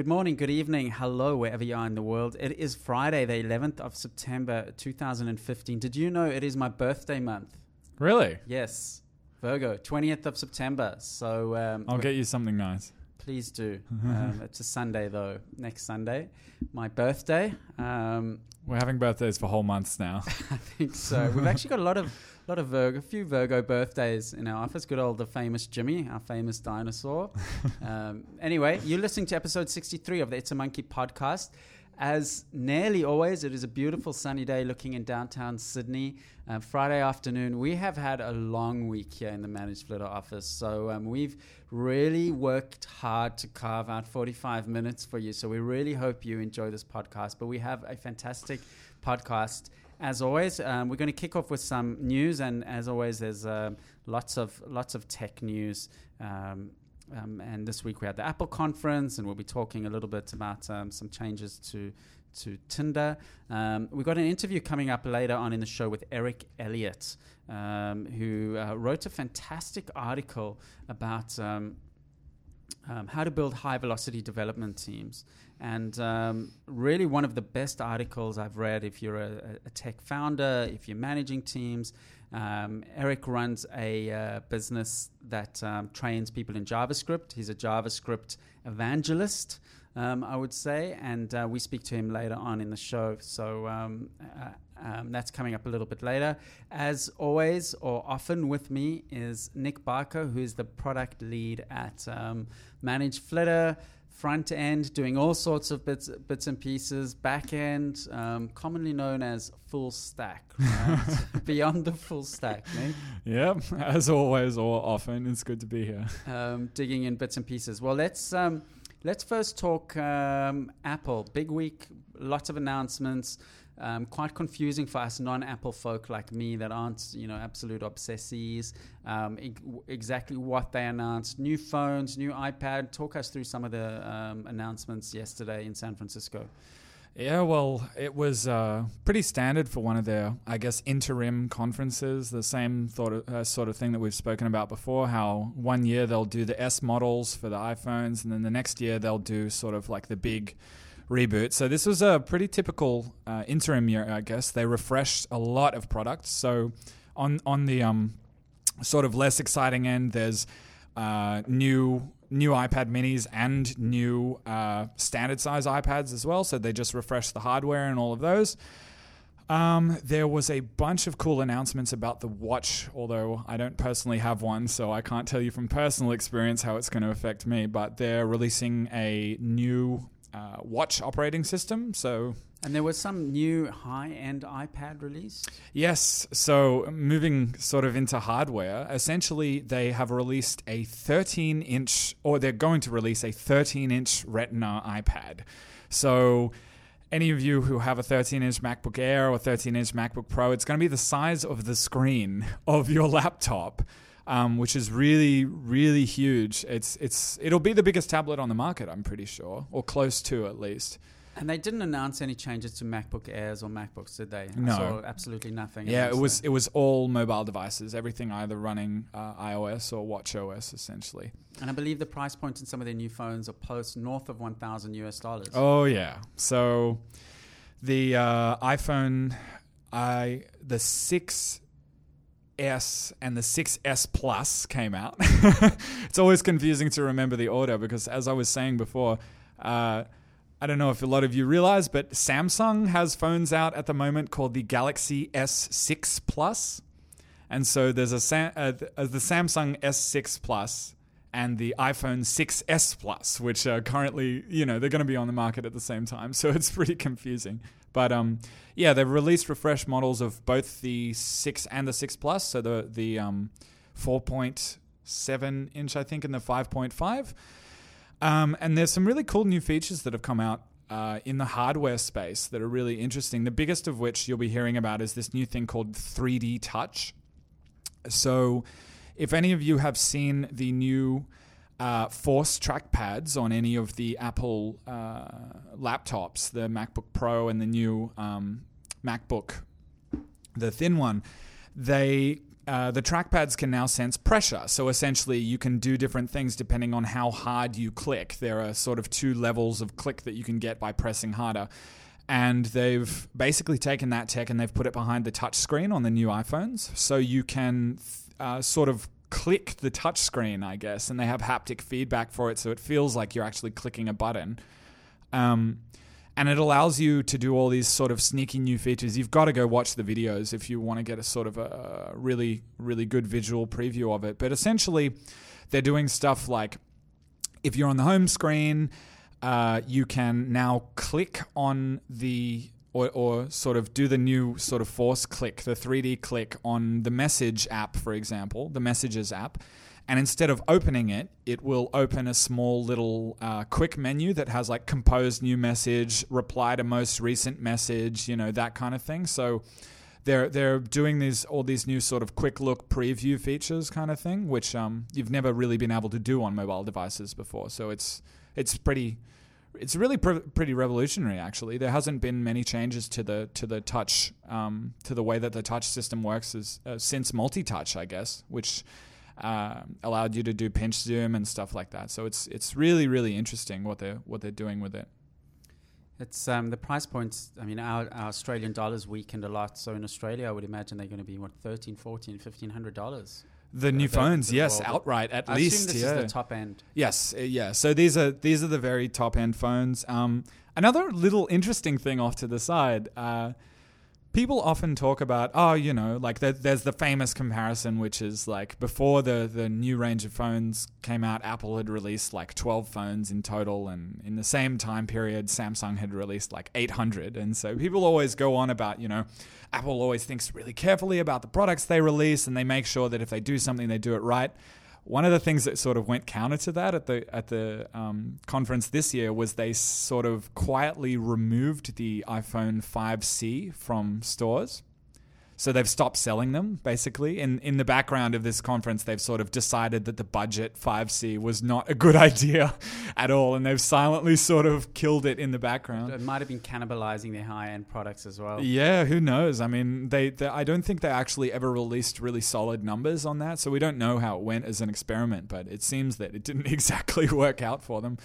Good morning, good evening, hello, wherever you are in the world. It is Friday, the 11th of September 2015. Did you know it is my birthday month? Really? Yes, Virgo, 20th of September. So um, I'll get you something nice. please do. um, it's a Sunday, though, next Sunday. My birthday. Um, We're having birthdays for whole months now. I think so. We've actually got a lot of lot of Virgo, a few Virgo birthdays in our office. Good old the famous Jimmy, our famous dinosaur. um, anyway, you're listening to episode 63 of the It's a Monkey podcast. As nearly always, it is a beautiful sunny day looking in downtown Sydney. Uh, Friday afternoon, we have had a long week here in the Managed Flitter office. So um, we've really worked hard to carve out 45 minutes for you. So we really hope you enjoy this podcast. But we have a fantastic podcast. As always, um, we're going to kick off with some news, and as always, there's um lots of lots of tech news. Um, um, and this week we had the Apple conference, and we'll be talking a little bit about um, some changes to to Tinder. Um, we've got an interview coming up later on in the show with Eric Elliott, who uh, wrote a fantastic article about um, how to build high velocity development teams. And um, really, one of the best articles I've read if you're a, a tech founder, if you're managing teams. Um, Eric runs a uh, business that um, trains people in JavaScript. He's a JavaScript evangelist, um, I would say, and uh, we speak to him later on in the show. So um, uh, um, that's coming up a little bit later. As always, or often with me, is Nick Barker, who is the product lead at Managed Flitter. Front end, doing all sorts of bits, bits and pieces. Back end, um, commonly known as full stack, right? beyond the full stack, Nick. yep, as always or often, it's good to be here. um, digging in bits and pieces. Well, let's um, let's first talk um, Apple. Big week, lots of announcements. Um, quite confusing for us non-Apple folk like me that aren't, you know, absolute obsessies. Um, e- exactly what they announced: new phones, new iPad. Talk us through some of the um, announcements yesterday in San Francisco. Yeah, well, it was uh, pretty standard for one of their, I guess, interim conferences. The same of, uh, sort of thing that we've spoken about before. How one year they'll do the S models for the iPhones, and then the next year they'll do sort of like the big reboot. So this was a pretty typical uh, interim year, I guess. They refreshed a lot of products. So on on the um, sort of less exciting end, there's uh, new new iPad minis and new uh, standard size iPads as well. So they just refreshed the hardware and all of those. Um, there was a bunch of cool announcements about the watch, although I don't personally have one, so I can't tell you from personal experience how it's going to affect me. But they're releasing a new uh, watch operating system. So And there was some new high-end iPad release. Yes. So moving sort of into hardware, essentially they have released a 13 inch, or they're going to release a 13 inch Retina iPad. So any of you who have a 13 inch MacBook Air or 13 inch MacBook Pro, it's going to be the size of the screen of your laptop. Um, which is really, really huge. It's it's it'll be the biggest tablet on the market, I'm pretty sure, or close to at least. And they didn't announce any changes to MacBook Airs or MacBooks, did they? No. absolutely nothing. Yeah, it was it was all mobile devices, everything either running uh, iOS or WatchOS, essentially. And I believe the price points in some of their new phones are post north of 1,000 US dollars. Oh yeah, so the uh, iPhone, I the six S and the 6S Plus came out. it's always confusing to remember the order because, as I was saying before, uh, I don't know if a lot of you realize, but Samsung has phones out at the moment called the Galaxy S6 Plus. And so there's a Sam- uh, uh, the Samsung S6 Plus and the iPhone 6S Plus, which are currently, you know, they're going to be on the market at the same time. So it's pretty confusing. But um, yeah, they've released refresh models of both the 6 and the 6 Plus. So the, the um, 4.7 inch, I think, and the 5.5. Um, and there's some really cool new features that have come out uh, in the hardware space that are really interesting. The biggest of which you'll be hearing about is this new thing called 3D Touch. So, if any of you have seen the new uh, Force trackpads on any of the Apple uh, laptops, the MacBook Pro and the new um, MacBook, the thin one, they uh, the trackpads can now sense pressure. So essentially, you can do different things depending on how hard you click. There are sort of two levels of click that you can get by pressing harder. And they've basically taken that tech and they've put it behind the touch screen on the new iPhones. So you can uh, sort of click the touch screen, I guess, and they have haptic feedback for it. So it feels like you're actually clicking a button. Um, and it allows you to do all these sort of sneaky new features. You've got to go watch the videos if you want to get a sort of a really, really good visual preview of it. But essentially, they're doing stuff like if you're on the home screen, uh, you can now click on the or, or sort of do the new sort of force click, the 3D click on the message app, for example, the messages app and instead of opening it, it will open a small little uh, quick menu that has like composed new message, reply to most recent message, you know that kind of thing. So they're they're doing these all these new sort of quick look preview features kind of thing, which um, you've never really been able to do on mobile devices before. So it's it's pretty it's really pr- pretty revolutionary actually. There hasn't been many changes to the to the touch um, to the way that the touch system works uh, since multi-touch, I guess, which uh, allowed you to do pinch zoom and stuff like that. So it's it's really really interesting what they're what they're doing with it. It's um, the price points. I mean, our, our, Australian dollars weakened a lot. So in Australia, I would imagine they're going to be what 13 14 1500 dollars. The new phones, yes, outright at I least. this yeah. is the top end. Yes, uh, yeah. So these are these are the very top end phones. Um, another little interesting thing off to the side. Uh, people often talk about oh you know like there's the famous comparison which is like before the the new range of phones came out apple had released like 12 phones in total and in the same time period samsung had released like 800 and so people always go on about you know apple always thinks really carefully about the products they release and they make sure that if they do something they do it right one of the things that sort of went counter to that at the at the um, conference this year was they sort of quietly removed the iPhone 5C from stores. So they've stopped selling them basically. In in the background of this conference, they've sort of decided that the budget 5C was not a good idea at all, and they've silently sort of killed it in the background. It might have been cannibalizing their high end products as well. Yeah, who knows? I mean, they, they I don't think they actually ever released really solid numbers on that, so we don't know how it went as an experiment. But it seems that it didn't exactly work out for them.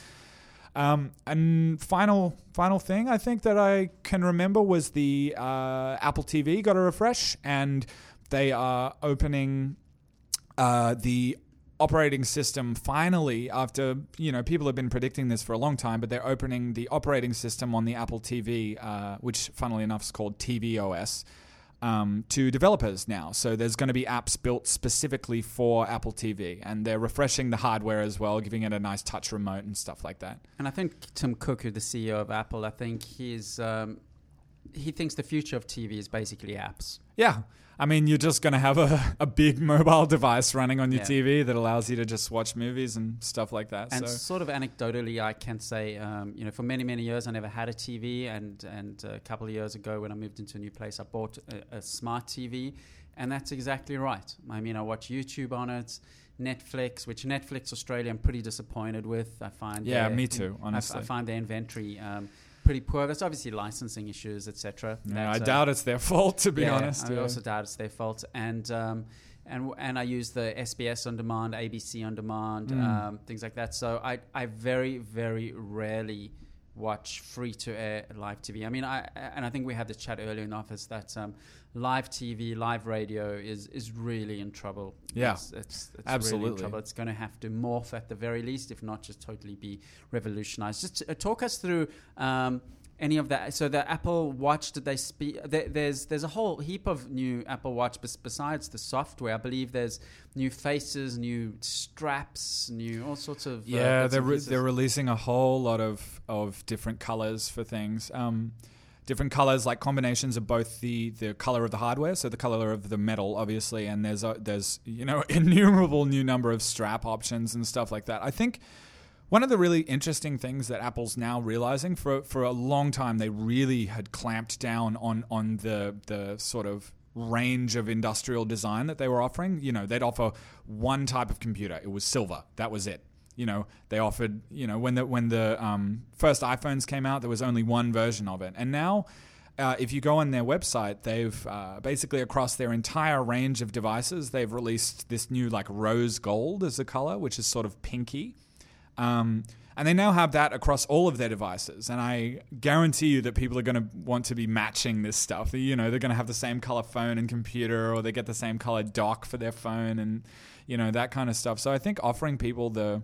Um, and final final thing I think that I can remember was the uh, Apple TV got a refresh, and they are opening uh, the operating system finally after you know people have been predicting this for a long time but they're opening the operating system on the apple tv uh, which funnily enough is called tvOS um, to developers now. So there's going to be apps built specifically for Apple TV, and they're refreshing the hardware as well, giving it a nice touch remote and stuff like that. And I think Tim Cook, who's the CEO of Apple, I think he's um, he thinks the future of TV is basically apps. Yeah, I mean, you're just going to have a, a big mobile device running on your yeah. TV that allows you to just watch movies and stuff like that. And so. sort of anecdotally, I can say, um, you know, for many, many years, I never had a TV. And, and a couple of years ago, when I moved into a new place, I bought a, a smart TV. And that's exactly right. I mean, I watch YouTube on it. Netflix, which Netflix Australia, I'm pretty disappointed with. I find yeah, me too. Honestly, I, I find their inventory um, pretty poor. There's obviously licensing issues, etc. Yeah, I doubt it's their fault, to be yeah, honest. I yeah. also doubt it's their fault. And um, and and I use the SBS on demand, ABC on demand, mm. um, things like that. So I I very very rarely watch free to air live TV. I mean, I and I think we had the chat earlier in the office that um, live TV, live radio is is really in trouble. Yeah, it's, it's, it's absolutely really in trouble. It's going to have to morph at the very least, if not just totally be revolutionized. Just uh, talk us through. Um, any of that. So the Apple Watch, did they speak? There, there's there's a whole heap of new Apple Watch besides the software. I believe there's new faces, new straps, new all sorts of. Uh, yeah, they're re- they're releasing a whole lot of of different colors for things. Um, different colors, like combinations of both the the color of the hardware, so the color of the metal, obviously, and there's a, there's you know innumerable new number of strap options and stuff like that. I think one of the really interesting things that Apple's now realizing for for a long time they really had clamped down on on the the sort of range of industrial design that they were offering. You know, they'd offer one type of computer. It was silver. That was it. You know, they offered. You know, when the when the um, first iPhones came out, there was only one version of it, and now uh, if you go on their website, they've uh, basically across their entire range of devices, they've released this new like rose gold as a color, which is sort of pinky. Um, and they now have that across all of their devices. And I guarantee you that people are going to want to be matching this stuff. You know, they're going to have the same color phone and computer, or they get the same color dock for their phone, and you know that kind of stuff. So I think offering people the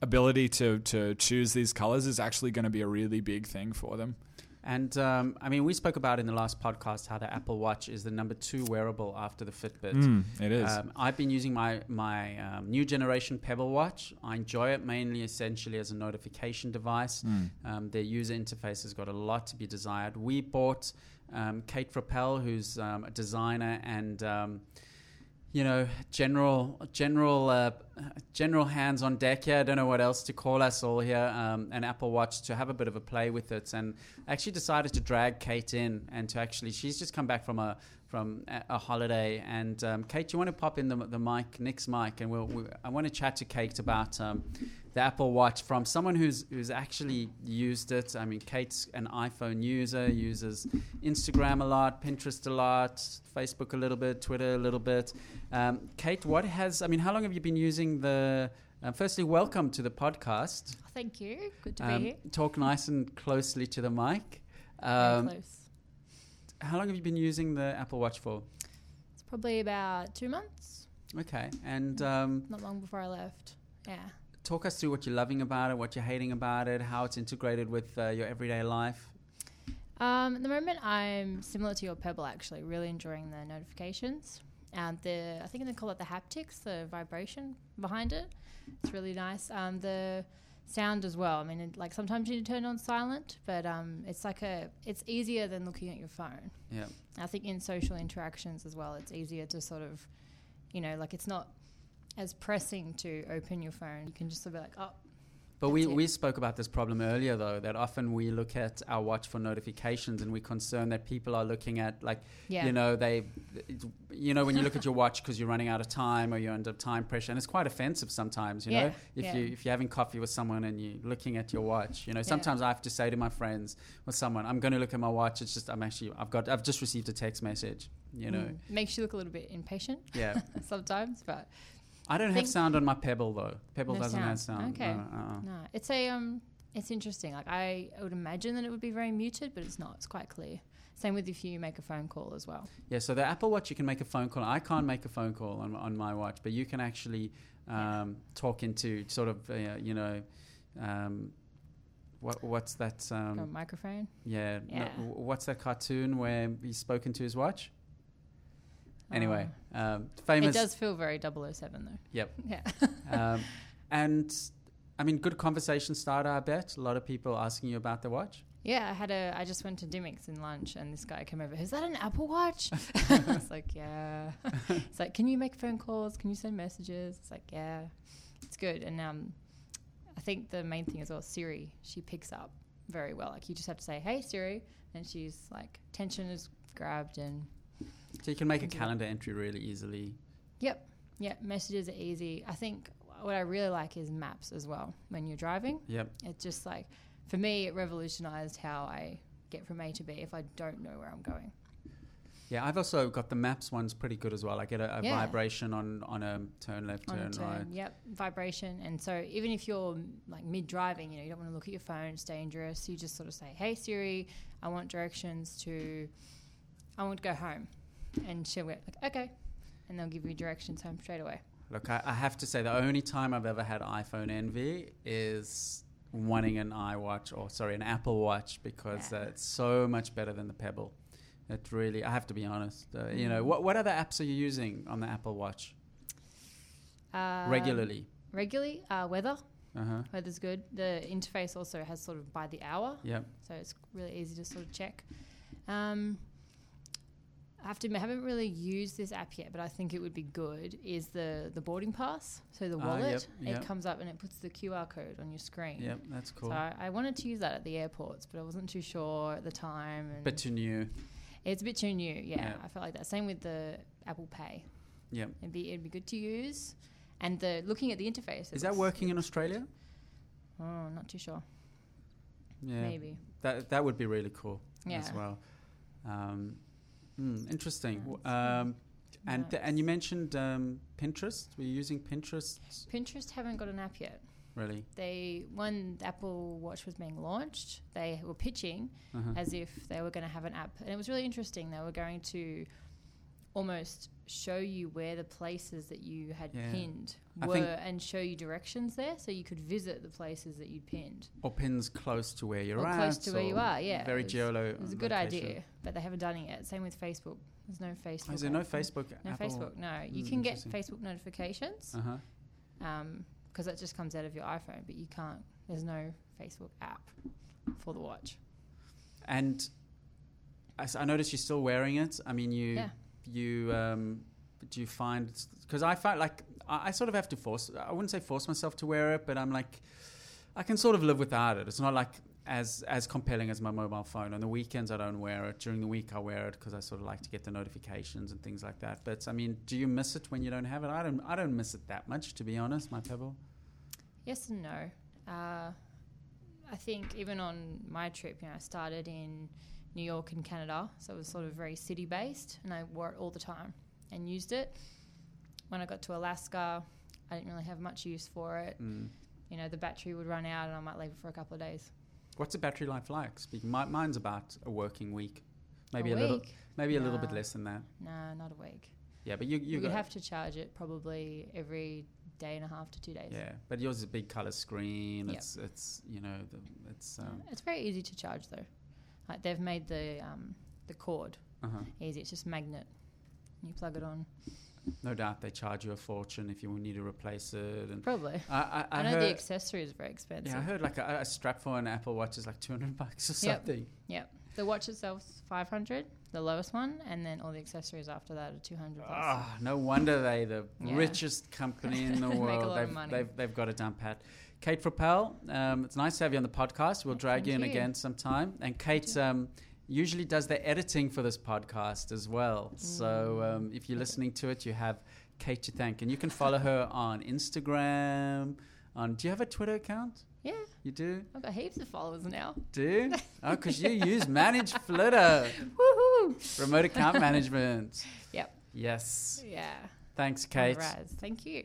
ability to to choose these colors is actually going to be a really big thing for them. And um, I mean, we spoke about in the last podcast how the Apple Watch is the number two wearable after the Fitbit. Mm, it is. Um, I've been using my my um, new generation Pebble Watch. I enjoy it mainly, essentially, as a notification device. Mm. Um, their user interface has got a lot to be desired. We bought um, Kate Frappel, who's um, a designer and um, you know general general uh, general hands on deck here. I don't know what else to call us all here. Um, an Apple Watch to have a bit of a play with it, and actually decided to drag Kate in and to actually she's just come back from a from a, a holiday. And um, Kate, you want to pop in the, the mic, Nick's mic, and we'll, we, I want to chat to Kate about um, the Apple Watch from someone who's who's actually used it. I mean, Kate's an iPhone user, uses Instagram a lot, Pinterest a lot, Facebook a little bit, Twitter a little bit. Um, Kate, what has I mean, how long have you been using the? Uh, firstly, welcome to the podcast. Thank you. Good to Um, be here. talk nice and closely to the mic. Um, close. how long have you been using the Apple Watch for? It's probably about two months. Okay, and um, Not long before I left. Yeah. Talk us through what you're loving about it, what you're hating about it, how it's integrated with uh, your everyday life. Um, at the moment, I'm similar to your Pebble. Actually, really enjoying the notifications and the. I think they call it the haptics, the vibration behind it. It's really nice. Um, the sound as well. I mean, it, like sometimes you need to turn on silent, but um, it's like a. It's easier than looking at your phone. Yeah. I think in social interactions as well, it's easier to sort of, you know, like it's not as pressing to open your phone. You can just sort of be like, oh, But we, it. we spoke about this problem earlier, though, that often we look at our watch for notifications and we're concerned that people are looking at, like, yeah, you know, they, you know, when you look at your watch because you're running out of time or you're under time pressure, and it's quite offensive sometimes, you know, if yeah. you if you're having coffee with someone and you're looking at your watch, you know, sometimes I have to say to my friends or someone, I'm going to look at my watch. It's just I'm actually I've got I've just received a text message, you know, Mm. makes you look a little bit impatient yeah. sometimes, but I don't have Think- sound on my Pebble though. Pebble No doesn't have sound. Okay. No, uh-uh. no, it's a um, it's interesting. Like I, would imagine that it would be very muted, but it's not. It's quite clear. Same with if you make a phone call as well. Yeah, so the Apple Watch, you can make a phone call. I can't make a phone call on, on my watch, but you can actually um, talk into sort of, uh, you know, um, what what's that? Got a Um, microphone. yeah, no, Yeah. what's that cartoon where he's spoken to his watch? Anyway, um, Uh, famous. it does feel very 007 though. Yep. Yeah. um, and I mean, good conversation starter. I bet a lot of people asking you about the watch. Yeah, I had a. I just went to Dimmicks in lunch, and this guy came over. Is that an Apple Watch? I was like, yeah. It's like, can you make phone calls? Can you send messages? It's like, yeah, it's good. And um, I think the main thing as well, Siri, she picks up very well. Like you just have to say, hey Siri, and she's like, tension is grabbed, and So you can make a Can do that. calendar entry really easily. yep, yeah, messages are easy. I think what I really like is maps as well. When you're driving, Yep. it's just like, for me, it revolutionized how I get from A to B if I don't know where I'm going. Yeah, I've also got the maps one's pretty good as well. I get a, a Yeah. vibration on on a turn left, on turn, turn. right. Yep, vibration. And so even if you're like mid driving, you know, you don't want to look at your phone, it's dangerous. You just sort of say, "Hey Siri, I want directions to, I want to go home," and she'll like, "Okay," and they'll give you directions home straight away. Look, I, I have to say the only time I've ever had iPhone envy is wanting an iWatch or sorry, an Apple Watch because Yeah. uh, it's so much better than the Pebble. It really, I have to be honest. Uh, You know, Mm. what what other apps are you using on the Apple Watch Um, regularly? Regularly, uh, weather. Uh huh. Weather's good. The interface also has sort of by the hour, Yep. so it's really easy to sort of check. Um, I have to I haven't really used this app yet, but I think it would be good. Is the the boarding pass? So the Ah, wallet, yep, yep. it comes up and it puts the QR code on your screen. Yep. That's cool. So I, I wanted to use that at the airports, but I wasn't too sure at the time. And Bit too new. it's a bit too new. Yeah, Yeah. I felt like that. Same with the Apple Pay. Yep. It'd be it'd be good to use. And the looking at the interface. is that working in Australia? Oh, not too sure. Yeah. Maybe. That that would be really cool Yeah. as well. Um, mm, interesting. Yeah, W- it's Um, and th- and you mentioned um, Pinterest. Were you using Pinterest? Pinterest haven't got an app yet. Really? They when the Apple Watch was being launched, they were pitching Uh-huh. as if they were going to have an app, and it was really interesting. They were going to almost show you where the places that you had Yeah. pinned were, and show you directions there, so you could visit the places that you'd pinned. Or pins close to where you're Or at. close to where you are, yeah. Very It was- geolo. It was a good location. idea, but they haven't done it yet. Same with Facebook. There's no Facebook. Oh, is there no. Facebook? No Apple? Facebook. No, you Mm, can get. Facebook notifications Uh huh. because that just comes out of your iPhone, but you can't. There's no Facebook app for the watch. And I, s- I noticed you're still wearing it. I mean, you Yeah. You um, do you find because I find like I, I sort of have to force. I wouldn't say force myself to wear it, but I'm like I can sort of live without it. It's not like as as compelling as my mobile phone. On the weekends, I don't wear it. During the week, I wear it because I sort of like to get the notifications and things like that. But I mean, do you miss it when you don't have it? I don't. I don't miss it that much, to be honest. My Pebble. Yes and no. Uh, I think even on my trip, you know, I started in New York and Canada, so it was sort of very city based, and I wore it all the time and used it. When I got to Alaska, I didn't really have much use for it. Mm. You know, the battery would run out, and I might leave it for a couple of days. What's the battery life like? Speaking, my, mine's about a working week, maybe a, a little, week? maybe a little bit less than that. No, not a week. Yeah, but you you You have to charge it probably every day and a half to two days. yeah, but yours is a big color screen. Yep. It's it's you know the, it's um, It's very easy to charge though. Like they've made the um, the cord uh-huh. easy. It's just magnet. You plug it on. no doubt they charge you a fortune if you need to replace it. And Probably. I I, I, I, know heard, the accessories are very expensive. yeah, I heard like a, a strap for an Apple Watch is like two hundred bucks or Yep. something. Yep. The watch itself's 500, the lowest one, and then all the accessories after that are 200 plus. Ah, no wonder they the Yeah. richest company in the Make a world. they've, money. they've they've got it down pat. Kate Propel, um, it's nice to have you on the podcast. We'll drag Thank you in you. again sometime. And Kate um, usually does the editing for this podcast as well. So Mm. um, if you're listening to it, you have Kate to thank, and you can follow her on Instagram. On do you have a Twitter account? Yeah, You do? I've got heaps of followers now. Do? you? Oh, because you use Manage Flitter, Woohoo! remote account management. Yep. Yes. Yeah. Thanks, Kate. Raz. Thank you.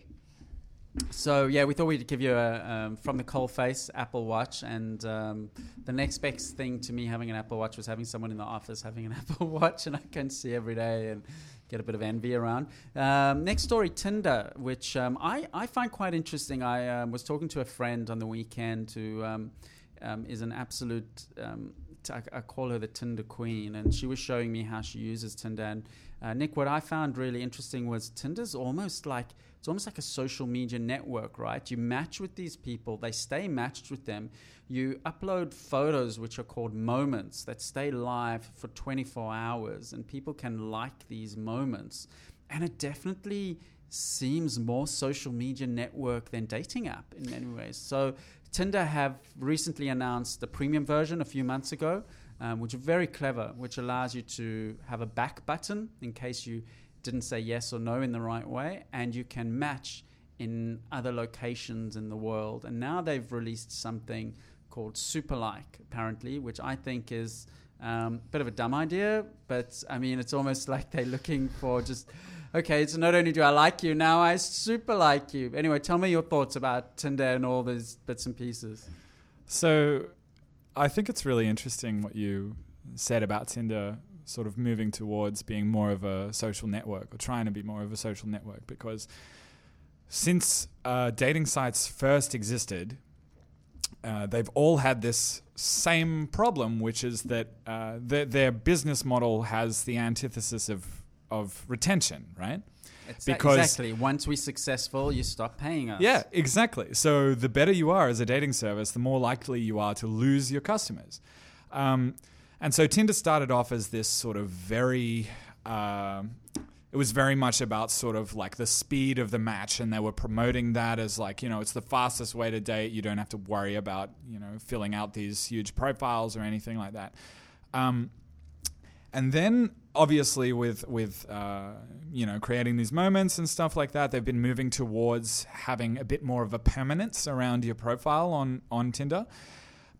So yeah, we thought we'd give you a um, from the coal face Apple Watch, and um, the next best thing to me having an Apple Watch was having someone in the office having an Apple Watch, and I can see every day and get a bit of envy around. Um, next story, Tinder, which um, I I find quite interesting. I um, was talking to a friend on the weekend who um, is an absolute. I, I call her the Tinder queen, and she was showing me how she uses Tinder. And uh, Nick, what I found really interesting was Tinder's almost like it's almost like a social media network, right? You match with these people, they stay matched with them. You upload photos which are called moments that stay live for 24 hours, and people can like these moments. And it definitely seems more social media network than dating app in many ways. So Tinder have recently announced the premium version a few months ago, um, which is very clever, which allows you to have a back button in case you didn't say yes or no in the right way, and you can match in other locations in the world. And now they've released something called Super Like, apparently, which I think is um, a bit of a dumb idea, but I mean, it's almost like they're looking for just. Okay, so not only do I like you, now I super like you. Anyway, tell me your thoughts about Tinder and all these bits and pieces. So I think it's really interesting what you said about Tinder sort of moving towards being more of a social network or trying to be more of a social network because since uh, dating sites first existed, uh, they've all had this same problem, which is that uh, their, their business model has the antithesis of, of retention, right? It's Because- exactly once we're successful, you stop paying us. Yeah, exactly. So the better you are as a dating service, the more likely you are to lose your customers. Um, and so Tinder started off as this sort of very. um it was very much about sort of like the speed of the match, and they were promoting that as like, you know, it's the fastest way to date. You don't have to worry about, you know, filling out these huge profiles or anything like that. Um, and then obviously with with uh, you know creating these moments and stuff like that, they've been moving towards having a bit more of a permanence around your profile on on Tinder.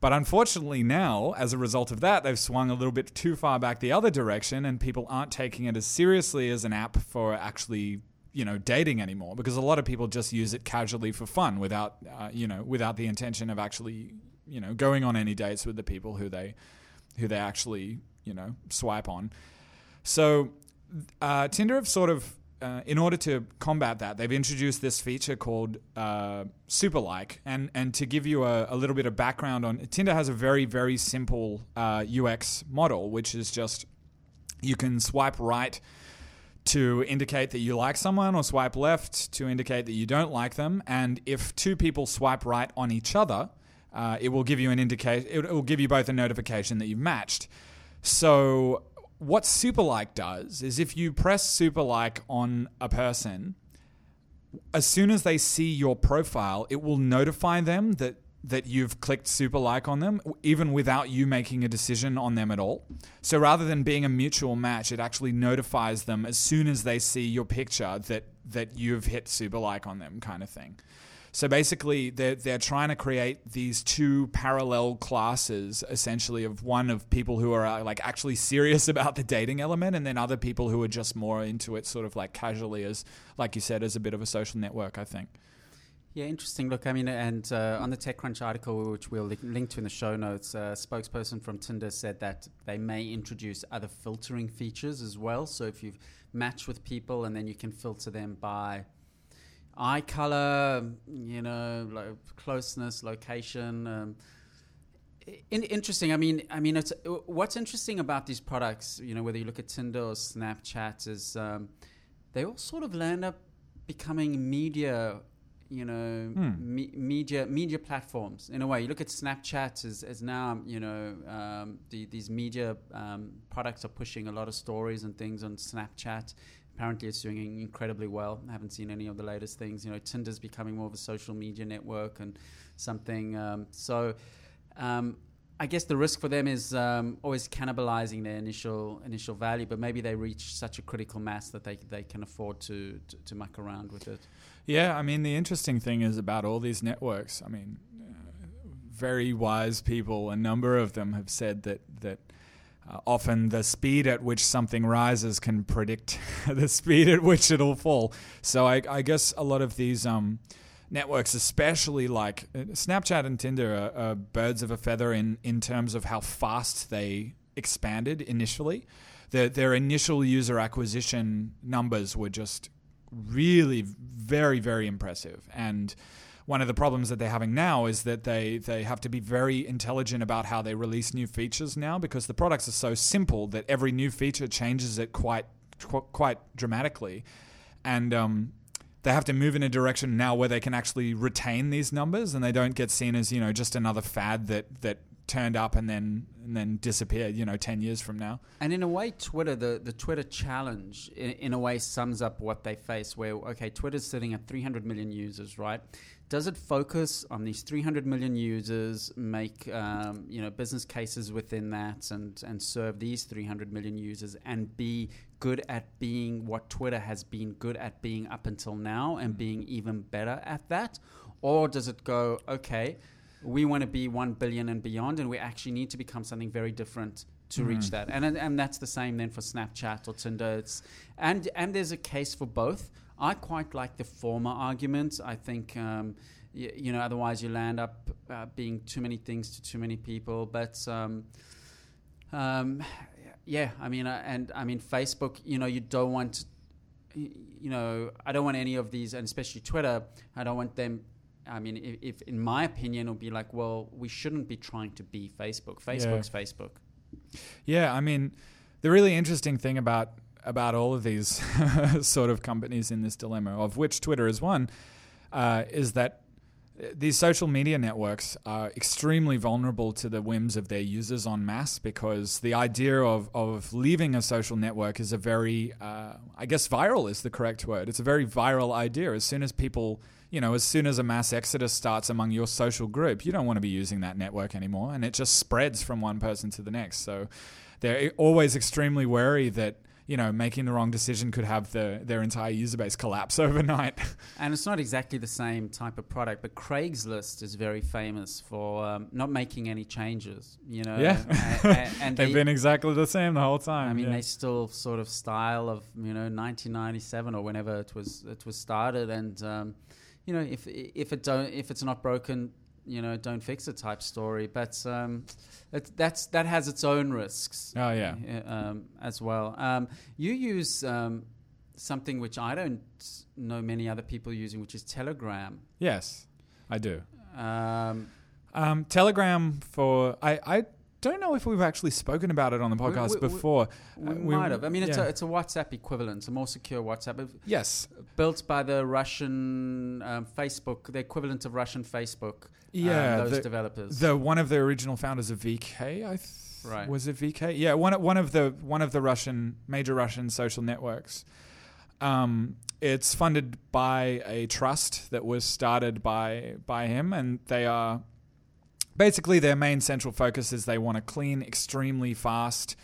But unfortunately, now, as a result of that, they've swung a little bit too far back the other direction, and people aren't taking it as seriously as an app for actually, you know, dating anymore. Because a lot of people just use it casually for fun, without, uh, you know, without the intention of actually, you know, going on any dates with the people who they, who they actually, you know, swipe on. So, uh, Tinder have sort of uh, in order to combat that, they've introduced this feature called uh, Super Like. And, and to give you a, a, little bit of background on Tinder has a very, very simple uh, UX model, which is just you can swipe right to indicate that you like someone or swipe left to indicate that you don't like them. And if two people swipe right on each other, uh, it will give you an indicate. It will give you both a notification that you've matched. So what super like does is if you press super like on a person, as soon as they see your profile, it will notify them that that you've clicked super like on them, even without you making a decision on them at all. So rather than being a mutual match, it actually notifies them as soon as they see your picture that that you've hit super like on them, kind of thing. So basically, they're, they're trying to create these two parallel classes, essentially, of one of people who are uh, like actually serious about the dating element, and then other people who are just more into it, sort of like casually, as like you said, as a bit of a social network. I think. Yeah, interesting. Look, I mean, and uh, on the TechCrunch article, which we'll link to in the show notes, a spokesperson from Tinder said that they may introduce other filtering features as well. So if you've matched with people and then you can filter them by eye color, you know, like closeness, location. Um, in, interesting. I mean, I mean, it's what's interesting about these products. You know, whether you look at Tinder or Snapchat, is um, they all sort of land up becoming media. You know, hmm. me, media media platforms. In a way, you look at Snapchat as, as now. You know, um, the, these media um, products are pushing a lot of stories and things on Snapchat apparently it's doing incredibly well. I haven't seen any of the latest things. You know, Tinder's becoming more of a social media network and something. Um, so, um, I guess the risk for them is um, always cannibalizing their initial initial value, but maybe they reach such a critical mass that they they can afford to, to, to muck around with it. Yeah, I mean the interesting thing is about all these networks. I mean, uh, very wise people, a number of them have said that that uh, often the speed at which something rises can predict the speed at which it'll fall. So I, I guess a lot of these um, networks, especially like uh, Snapchat and Tinder, are, are, birds of a feather in, in terms of how fast they expanded initially. Their, their initial user acquisition numbers were just really very, very impressive. And one of the problems that they're having now is that they they have to be very intelligent about how they release new features now because the products are so simple that every new feature changes it quite quite dramatically, and um, they have to move in a direction now where they can actually retain these numbers and they don't get seen as you know just another fad that that turned up and then and then disappeared you know 10 years from now and in a way twitter the, the twitter challenge in, in a way sums up what they face where okay twitter's sitting at 300 million users right does it focus on these 300 million users, make um, you know business cases within that, and and serve these 300 million users, and be good at being what Twitter has been good at being up until now, and being even better at that, or does it go okay? We want to be one billion and beyond, and we actually need to become something very different to mm. reach that. And and that's the same then for Snapchat or Tinder. It's, and and there's a case for both. I quite like the former argument. I think, um, y- you know, otherwise you land up uh, being too many things to too many people. But um, um, yeah, I mean, uh, and I mean, Facebook, you know, you don't want, you know, I don't want any of these, and especially Twitter, I don't want them. I mean, if, if in my opinion, it'll be like, well, we shouldn't be trying to be Facebook. Facebook's yeah. Facebook. Yeah, I mean, the really interesting thing about about all of these sort of companies in this dilemma, of which Twitter is one, uh, is that these social media networks are extremely vulnerable to the whims of their users en masse because the idea of, of leaving a social network is a very, uh, I guess, viral is the correct word. It's a very viral idea. As soon as people, you know, as soon as a mass exodus starts among your social group, you don't want to be using that network anymore. And it just spreads from one person to the next. So they're always extremely wary that you know, making the wrong decision could have the, their entire user base collapse overnight. And it's not exactly the same type of product, but Craigslist is very famous for um, not making any changes. You know, Yeah. A- a- and They've they- been exactly the same the whole time. I mean, yeah. they still sort of style of you know 1997 or whenever it was it was started, and um, you know if if it don't if it's not broken, you know don't fix it type story. But um, it, that's that has its own risks. Oh, yeah. um, as well. Um, you use um, something which I don't know many other people using, which is Telegram. yes, I do. Um, Um, Telegram for I, I don't know if we've actually spoken about it on the podcast we- we- before. we Uh, we- might have. I mean, it's yeah. a it's a WhatsApp equivalent, a more secure WhatsApp. Yes, built by the Russian um, Facebook, the equivalent of Russian Facebook. um, yeah. those the, developers. the one of the original founders of VK, I th- Right. was it VK? Yeah, one one of the one of the Russian major Russian social networks. Um, it's funded by a trust that was started by by him, and they are basically their main central focus is they want a clean, extremely fast,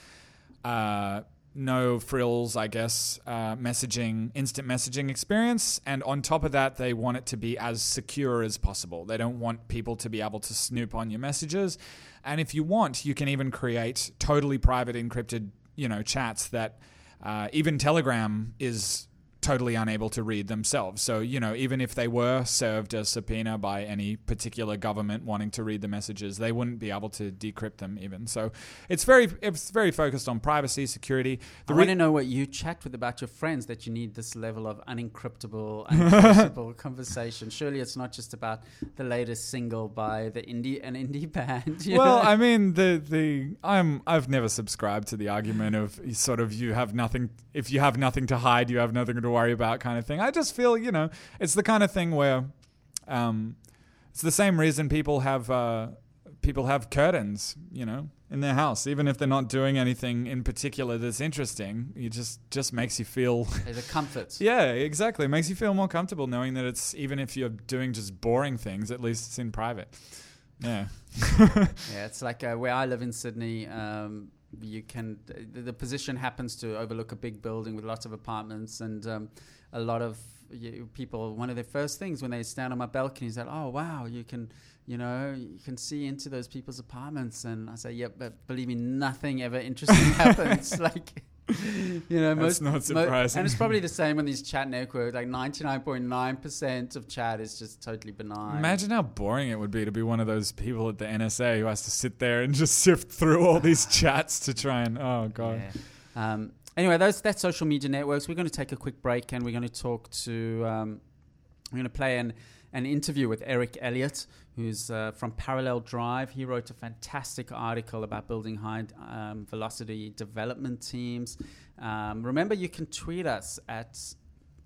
uh, no frills, I guess, uh, messaging, instant messaging experience. And on top of that, they want it to be as secure as possible. They don't want people to be able to snoop on your messages. And if you want, you can even create totally private, encrypted, you know, chats that uh, even Telegram is totally unable to read themselves. So, you know, even if they were served a subpoena by any particular government wanting to read the messages, they wouldn't be able to decrypt them even. So, it's very it's very focused on privacy, security. I The want to know what you chat with about your friends that you need this level of unencryptable, untraceable conversation. Surely it's not just about the latest single by the indie an indie band. well, know? I mean, the the I'm I've never subscribed to the argument of sort of you have nothing if you have nothing to hide, you have nothing to worry about kind of thing. I just feel you know it's the kind of thing where um, it's the same reason people have uh, people have curtains, you know, in their house, even if they're not doing anything in particular that's interesting. It just just makes you feel There's a comfort. yeah, exactly. It makes you feel more comfortable knowing that it's even if you're doing just boring things, at least it's in private. Yeah. Yeah, it's like uh, where I live in Sydney. Um, you can the, the position happens to overlook a big building with lots of apartments, and um, a lot of you, people. One of their first things when they stand on my balcony is that, oh wow, you can, you know, you can see into those people's apartments. And I say, yep, but believe me, nothing ever interesting happens. like. You know, That's most not mo- surprising. and it's probably the same on these chat networks. Like ninety nine point nine percent of chat is just totally benign. Imagine how boring it would be to be one of those people at the NSA who has to sit there and just sift through all these chats to try and oh god. Yeah. Um, anyway, those that's social media networks. We're going to take a quick break and we're going to talk to. Um, we're going to play an an interview with Eric Elliott, who's uh, from Parallel Drive. He wrote a fantastic article about building high um, velocity development teams. Um, remember, you can tweet us at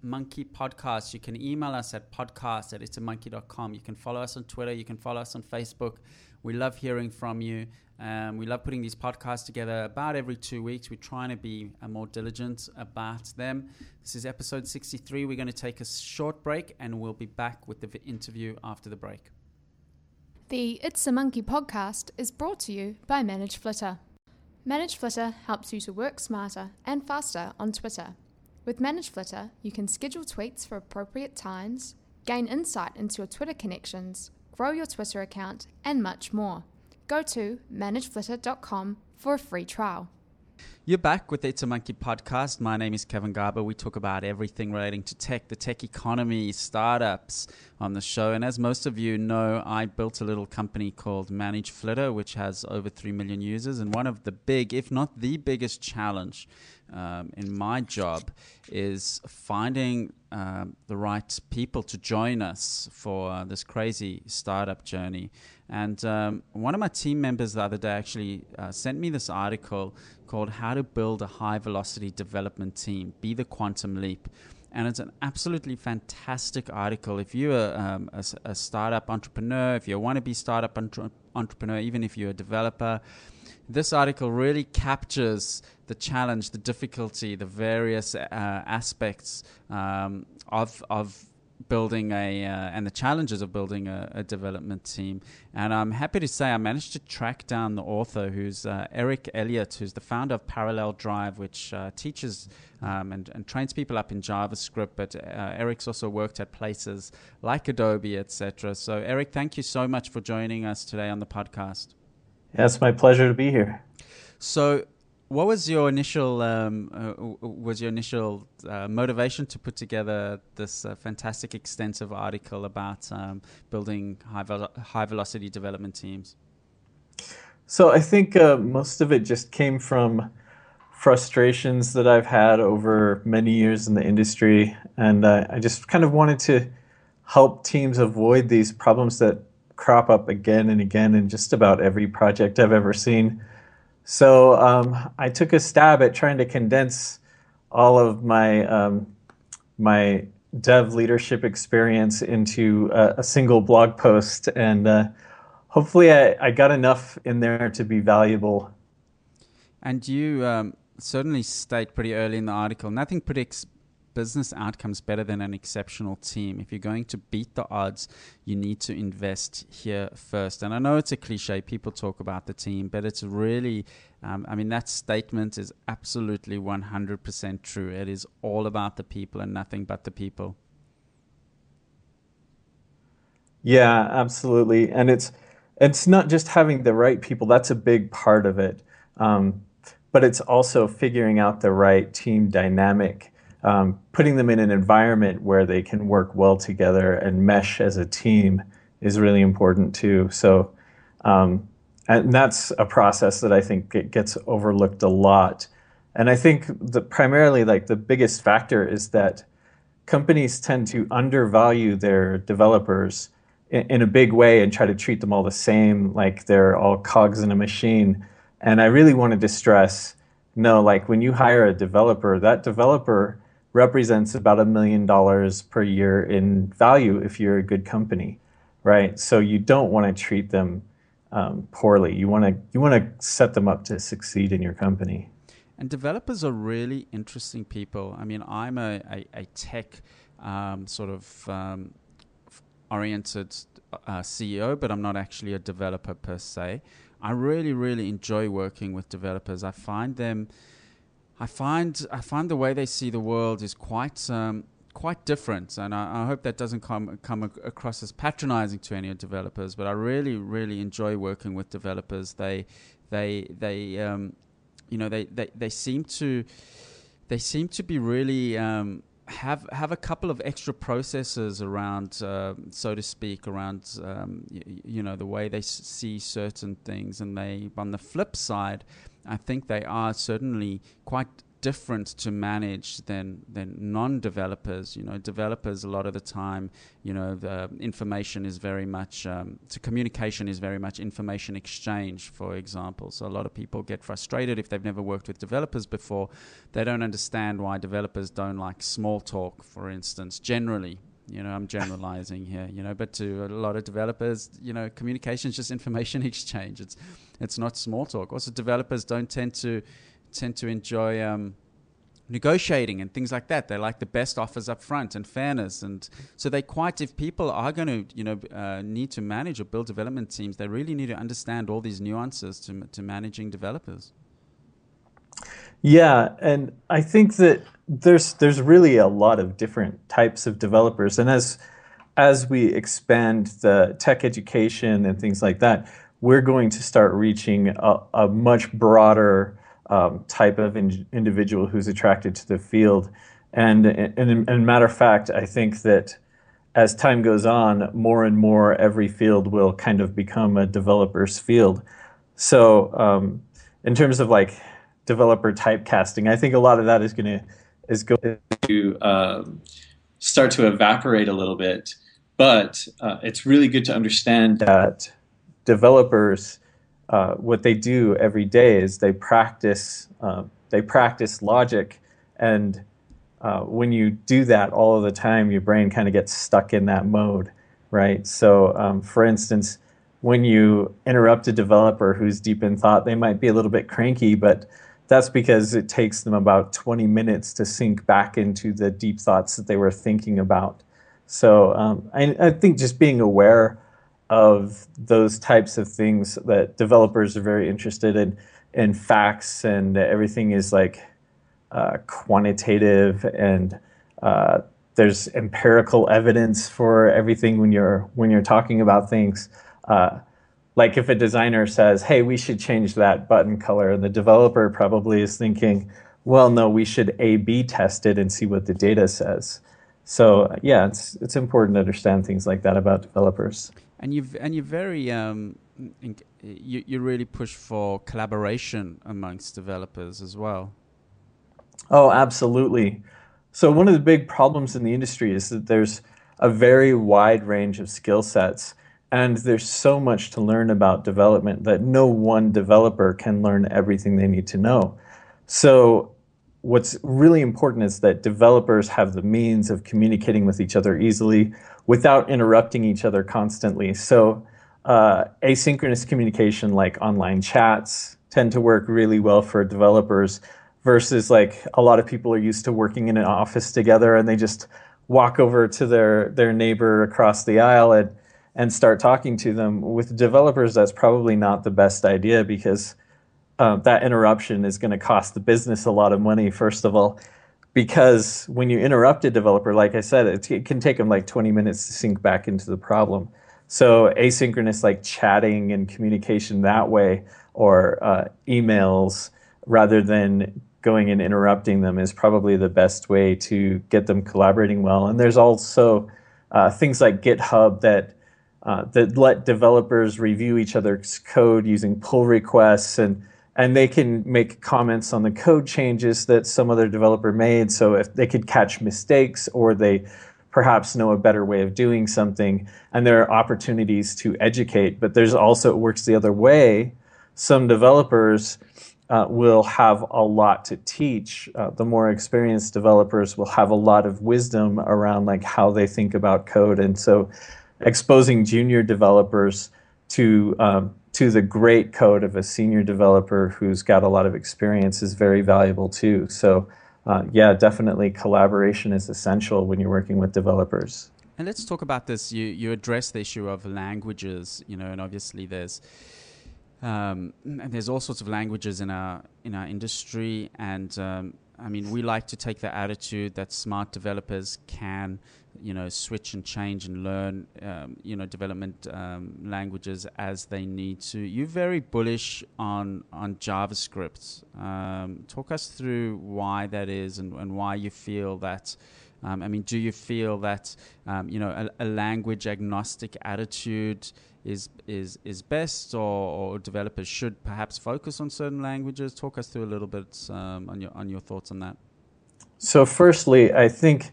Monkey Podcast. You can email us at podcast at itsamonkey.com. You can follow us on Twitter. You can follow us on Facebook. We love hearing from you. Um, we love putting these podcasts together about every two weeks. We're trying to be uh, more diligent about them. This is episode 63. We're going to take a short break and we'll be back with the interview after the break. The It's a Monkey podcast is brought to you by Manage Flitter. Manage Flitter helps you to work smarter and faster on Twitter. With Manage Flitter, you can schedule tweets for appropriate times, gain insight into your Twitter connections, grow your Twitter account, and much more. Go to manageflitter.com for a free trial. You're back with It's a Monkey podcast. My name is Kevin Garber. We talk about everything relating to tech, the tech economy, startups on the show. And as most of you know, I built a little company called Manage Flitter, which has over 3 million users. And one of the big, if not the biggest challenge um, in my job is finding um, the right people to join us for uh, this crazy startup journey. And um, one of my team members the other day actually uh, sent me this article called How to Build a High Velocity Development Team Be the Quantum Leap. And it's an absolutely fantastic article. If you're um, a, a startup entrepreneur, if you want to be startup entre- entrepreneur, even if you're a developer, this article really captures the challenge, the difficulty, the various uh, aspects um, of of building a uh, and the challenges of building a, a, development team. And I'm happy to say I managed to track down the author, who's uh, Eric Elliott, who's the founder of Parallel Drive, which uh, teaches um, and, and, trains people up in JavaScript. But uh, Eric's also worked at places like Adobe, etc. So Eric, thank you so much for joining us today on the podcast. Yeah, it's my pleasure to be here. So what was your initial um, uh, was your initial uh, motivation to put together this uh, fantastic extensive article about um, building high ve- high velocity development teams? So I think uh, most of it just came from frustrations that I've had over many years in the industry, and uh, I just kind of wanted to help teams avoid these problems that crop up again and again in just about every project I've ever seen. So um, I took a stab at trying to condense all of my um, my dev leadership experience into a, a single blog post, and uh, hopefully I, I, got enough in there to be valuable. And you um, certainly state pretty early in the article, nothing predicts business outcomes better than an exceptional team. If you're going to beat the odds, you need to invest here first. And I know it's a cliche, people talk about the team, but it's really, um, I mean, that statement is absolutely 100% true. It is all about the people and nothing but the people. Yeah, absolutely. And it's, it's not just having the right people, that's a big part of it. Um, but it's also figuring out the right team dynamic um, putting them in an environment where they can work well together and mesh as a team is really important too. So, um, and that's a process that I think gets overlooked a lot. And I think the primarily like the biggest factor is that companies tend to undervalue their developers in, in a big way and try to treat them all the same, like they're all cogs in a machine. And I really wanted to stress no, like when you hire a developer, that developer represents about a million dollars per year in value if you're a good company, right? So you don't want to treat them um, poorly. You want to you want to set them up to succeed in your company. And developers are really interesting people. I mean, I'm a, a, a tech um, sort of um, oriented uh, CEO, but I'm not actually a developer per se. I really, really enjoy working with developers. I find them I find I find the way they see the world is quite um, quite different, and I, I, hope that doesn't come come across as patronizing to any of developers. But I really really enjoy working with developers. They they they um, you know they, they they seem to they seem to be really um, have have a couple of extra processes around, uh, so to speak, around um, y- you know the way they s- see certain things, and they on the flip side I think they are certainly quite different to manage than than non-developers. You know, developers a lot of the time, you know, the information is very much um, to communication is very much information exchange, for example. So a lot of people get frustrated if they've never worked with developers before. They don't understand why developers don't like small talk, for instance. Generally, you know, I'm generalizing here, you know, but to a lot of developers, you know, communication is just information exchange. It's it's not small talk. Also, developers don't tend to tend to enjoy um, negotiating and things like that. They like the best offers up front and fairness, and so they quite. If people are going to, you know, uh, need to manage or build development teams, they really need to understand all these nuances to to managing developers. Yeah, and I think that there's there's really a lot of different types of developers, and as as we expand the tech education and things like that, we're going to start reaching a, a much broader um, type of in, individual who's attracted to the field. And, and, and matter of fact, I think that as time goes on, more and more every field will kind of become a developer's field. So, um, in terms of like developer typecasting, I think a lot of that is going to is going to um, start to evaporate a little bit. But uh, it's really good to understand that developers, uh, what they do every day is they practice uh, they practice logic, and uh, when you do that all of the time, your brain kind of gets stuck in that mode, right? So, um, for instance, when you interrupt a developer who's deep in thought, they might be a little bit cranky, but that's because it takes them about 20 minutes to sink back into the deep thoughts that they were thinking about. So um, I, I think just being aware of those types of things that developers are very interested in, in facts and everything is like uh, quantitative and uh, there's empirical evidence for everything when you're when you're talking about things. Uh, like if a designer says, "Hey, we should change that button color," and the developer probably is thinking, "Well, no, we should A/B test it and see what the data says." So yeah, it's it's important to understand things like that about developers. And you've and you're very um, you you really push for collaboration amongst developers as well. Oh, absolutely. So one of the big problems in the industry is that there's a very wide range of skill sets and there's so much to learn about development that no one developer can learn everything they need to know. So what's really important is that developers have the means of communicating with each other easily without interrupting each other constantly. So uh, asynchronous communication like online chats tend to work really well for developers versus like a lot of people are used to working in an office together and they just walk over to their their neighbor across the aisle and and start talking to them with developers that's probably not the best idea because uh, that interruption is going to cost the business a lot of money first of all because when you interrupt a developer like i said it, it can take them like 20 minutes to sink back into the problem so asynchronous like chatting and communication that way or uh, emails rather than going and interrupting them is probably the best way to get them collaborating well. And there's also uh, things like GitHub that uh, that let developers review each other's code using pull requests and and they can make comments on the code changes that some other developer made. So if they could catch mistakes or they perhaps know a better way of doing something, and there are opportunities to educate. But there's also it works the other way. Some developers uh, will have a lot to teach. Uh, the more experienced developers will have a lot of wisdom around like how they think about code, and so exposing junior developers to um, to the great code of a senior developer who's got a lot of experience is very valuable too. So. Uh, yeah, definitely collaboration is essential when you're working with developers. And let's talk about this. You you address the issue of languages, you know, and obviously there's um, and there's all sorts of languages in our in our industry, and um, I mean, we like to take the attitude that smart developers can, you know, switch and change and learn, um, you know, development um, languages as they need to. You're very bullish on on JavaScript. Um, talk us through why that is and, and why you feel that. Um, I mean, do you feel that you know a, a language agnostic attitude? is is is best, or, or, developers should perhaps focus on certain languages? Talk us through a little bit um, on your on your thoughts on that. So, firstly, I think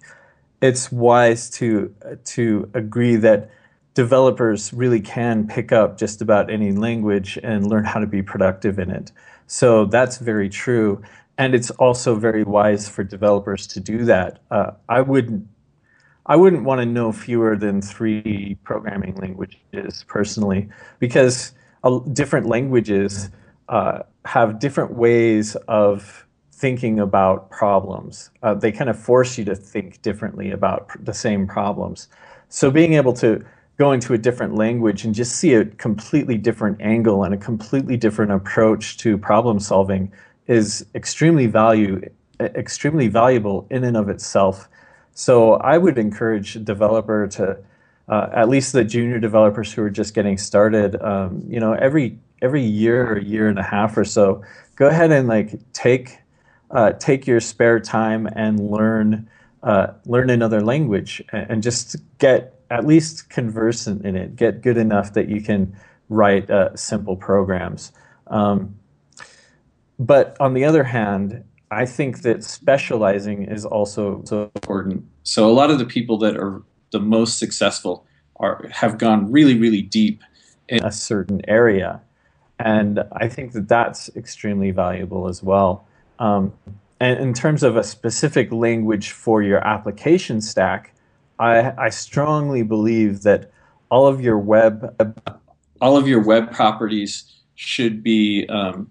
it's wise to to agree that developers really can pick up just about any language and learn how to be productive in it. So that's very true. And it's also very wise for developers to do that. Uh, I wouldn't. I wouldn't want to know fewer than three programming languages personally, because uh, different languages uh, have different ways of thinking about problems. Uh, they kind of force you to think differently about pr- the same problems. So being able to go into a different language and just see a completely different angle and a completely different approach to problem solving is extremely value extremely valuable in and of itself so I would encourage a developer to, uh, at least the junior developers who are just getting started, um, you know, every every year or year and a half or so, go ahead and like take uh, take your spare time and learn uh, learn another language and just get at least conversant in it. Get good enough that you can write uh, simple programs. Um, but on the other hand, I think that specializing is also so important. So a lot of the people that are the most successful are have gone really, really deep in a certain area, and I think that that's extremely valuable as well. Um, and in terms of a specific language for your application stack, I, I strongly believe that all of your web all of your web properties should be. Um,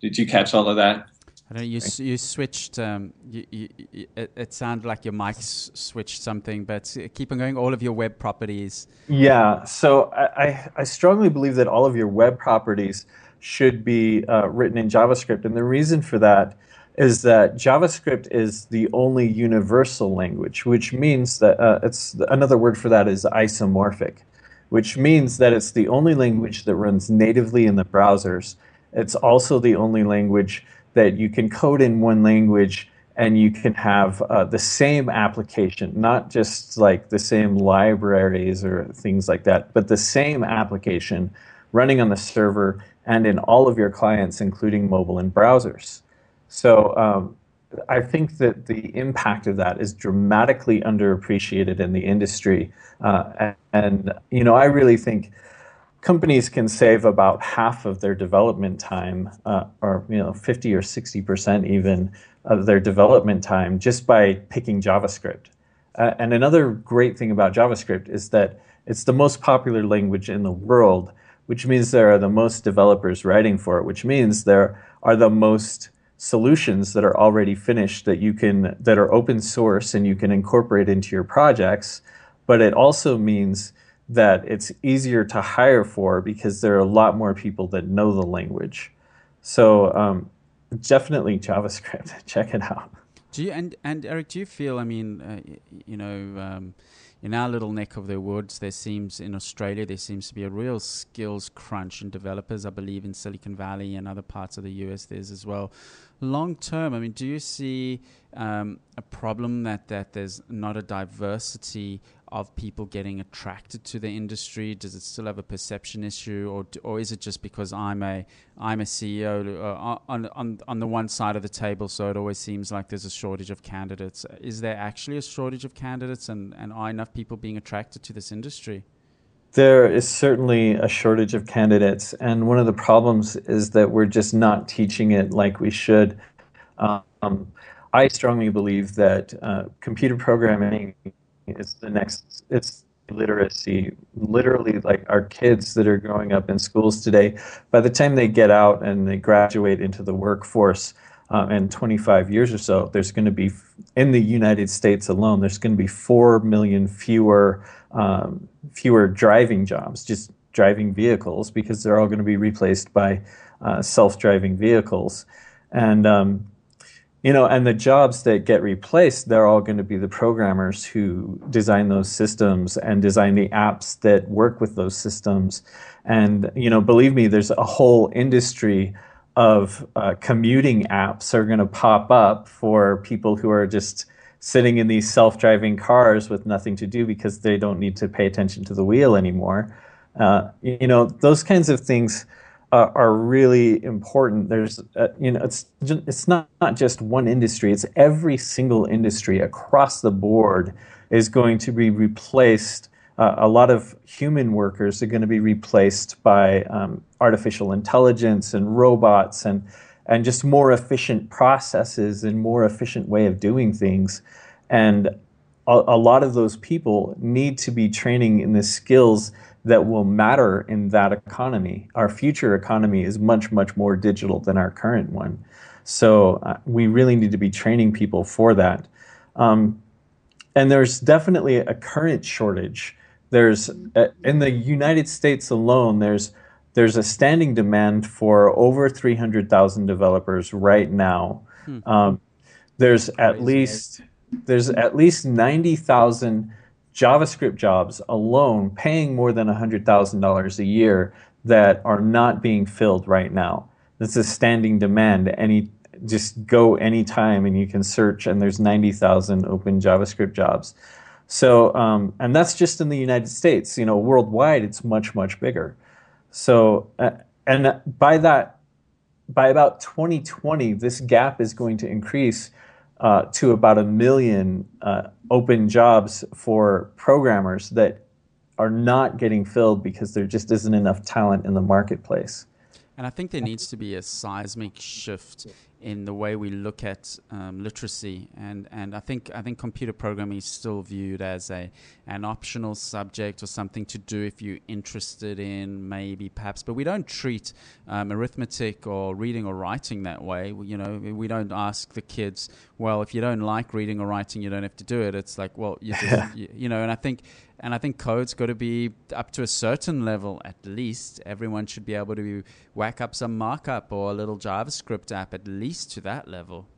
did you catch all of that? I don't you, you switched, um, you, you, you, it, it sounded like your mic switched something, but keep on going. All of your web properties. Yeah, so I, I, I strongly believe that all of your web properties should be uh, written in JavaScript. And the reason for that is that JavaScript is the only universal language, which means that uh, it's another word for that is isomorphic, which means that it's the only language that runs natively in the browsers. It's also the only language that you can code in one language and you can have uh, the same application, not just like the same libraries or things like that, but the same application running on the server and in all of your clients, including mobile and browsers. So um, I think that the impact of that is dramatically underappreciated in the industry. Uh, and, you know, I really think companies can save about half of their development time, uh, or you know, 50 or 60 percent even of their development time just by picking JavaScript. Uh, and another great thing about JavaScript is that it's the most popular language in the world, which means there are the most developers writing for it, which means there are the most solutions that are already finished that you can that are open source and you can incorporate into your projects. But it also means that it's easier to hire for because there are a lot more people that know the language. So um, definitely JavaScript. Check it out. Do you and and Eric? Do you feel? I mean, uh, you know, um, in our little neck of the woods, there seems in Australia there seems to be a real skills crunch in developers. I believe in Silicon Valley and other parts of the US, there's as well. Long term, I mean, do you see um, a problem that that there's not a diversity of people getting attracted to the industry? Does it still have a perception issue, or or is it just because I'm a I'm a CEO uh, on on on the one side of the table, so it always seems like there's a shortage of candidates? Is there actually a shortage of candidates, and and are enough people being attracted to this industry? There is certainly a shortage of candidates, and one of the problems is that we're just not teaching it like we should. Um, I strongly believe that uh, computer programming is the next. It's literacy. Literally, like our kids that are growing up in schools today, by the time they get out and they graduate into the workforce, uh, in 25 years or so, there's going to be in the United States alone, there's going to be four million fewer um, fewer driving jobs, just driving vehicles, because they're all going to be replaced by uh, self-driving vehicles, and um, you know, and the jobs that get replaced, they're all going to be the programmers who design those systems and design the apps that work with those systems. And you know, believe me, there's a whole industry of uh, commuting apps are going to pop up for people who are just sitting in these self-driving cars with nothing to do because they don't need to pay attention to the wheel anymore. Uh, you know, those kinds of things uh, are really important. There's, uh, you know, it's it's not, not just one industry. It's every single industry across the board is going to be replaced. Uh, a lot of human workers are going to be replaced by um, artificial intelligence and robots and and just more efficient processes and more efficient way of doing things. And a, a lot of those people need to be training in the skills that will matter in that economy. Our future economy is much, much more digital than our current one. So uh, we really need to be training people for that. Um, and there's definitely a current shortage. There's uh, in the United States alone, there's there's a standing demand for over 300,000 developers right now. Um, there's at Crazy. least there's at least 90,000 JavaScript jobs alone paying more than $100,000 a year that are not being filled right now. That's a standing demand. Any just go anytime and you can search and there's 90,000 open JavaScript jobs. So um, and that's just in the United States. You know, worldwide it's much much bigger. So uh, and by that by about 2020, this gap is going to increase uh, to about a million uh, open jobs for programmers that are not getting filled because there just isn't enough talent in the marketplace. And I think there needs to be a seismic shift in the way we look at um, literacy, and, and I think I think computer programming is still viewed as a an optional subject or something to do if you're interested in maybe perhaps, but we don't treat um, arithmetic or reading or writing that way. We, you know, we don't ask the kids, well, if you don't like reading or writing, you don't have to do it. It's like, well, you, just, you, you know, and I think and I think code's got to be up to a certain level at least. Everyone should be able to whack up some markup or a little JavaScript app at least to that level.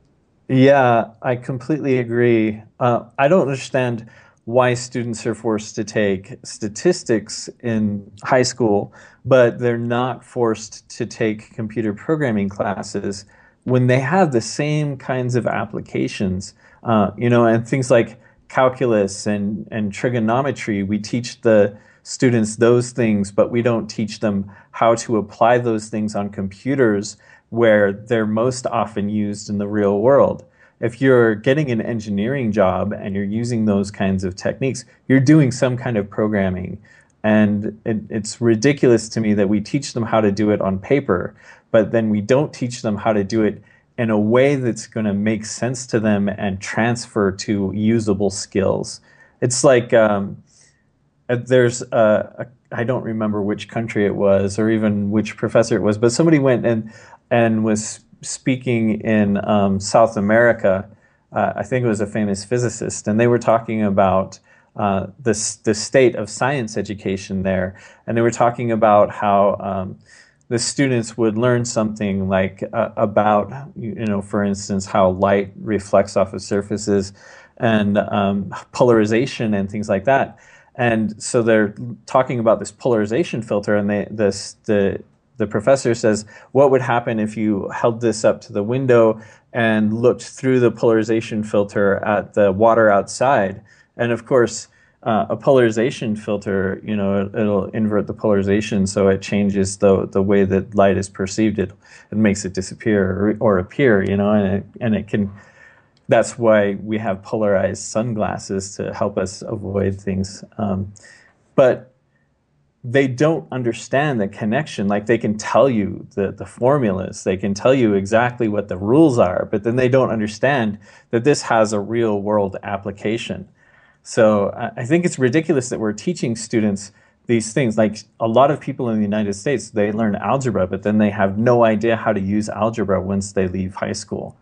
Yeah, I completely agree. Uh, I don't understand why students are forced to take statistics in high school, but they're not forced to take computer programming classes when they have the same kinds of applications. Uh, you know, and things like calculus and, and trigonometry, we teach the students those things, but we don't teach them how to apply those things on computers where they're most often used in the real world. If you're getting an engineering job and you're using those kinds of techniques, you're doing some kind of programming. And it, it's ridiculous to me that we teach them how to do it on paper, but then we don't teach them how to do it in a way that's going to make sense to them and transfer to usable skills. It's like um, uh, there's a, a, I don't remember which country it was or even which professor it was, but somebody went and and was speaking in um, South America. Uh, I think it was a famous physicist, and they were talking about uh, the the state of science education there, and they were talking about how. Um, the students would learn something like uh, about, you know, for instance, how light reflects off of surfaces and um, polarization and things like that. And so they're talking about this polarization filter, and they, this, the, the professor says, What would happen if you held this up to the window and looked through the polarization filter at the water outside? And of course, uh, a polarization filter, you know, it, will invert the polarization so it changes the the way that light is perceived. It it makes it disappear or, or appear, you know, and it, and it can. That's why we have polarized sunglasses to help us avoid things. Um, but they don't understand the connection. Like they can tell you the, the formulas, they can tell you exactly what the rules are, but then they don't understand that this has a real world application. So I think it's ridiculous that we're teaching students these things. Like a lot of people in the United States, they learn algebra, but then they have no idea how to use algebra once they leave high school.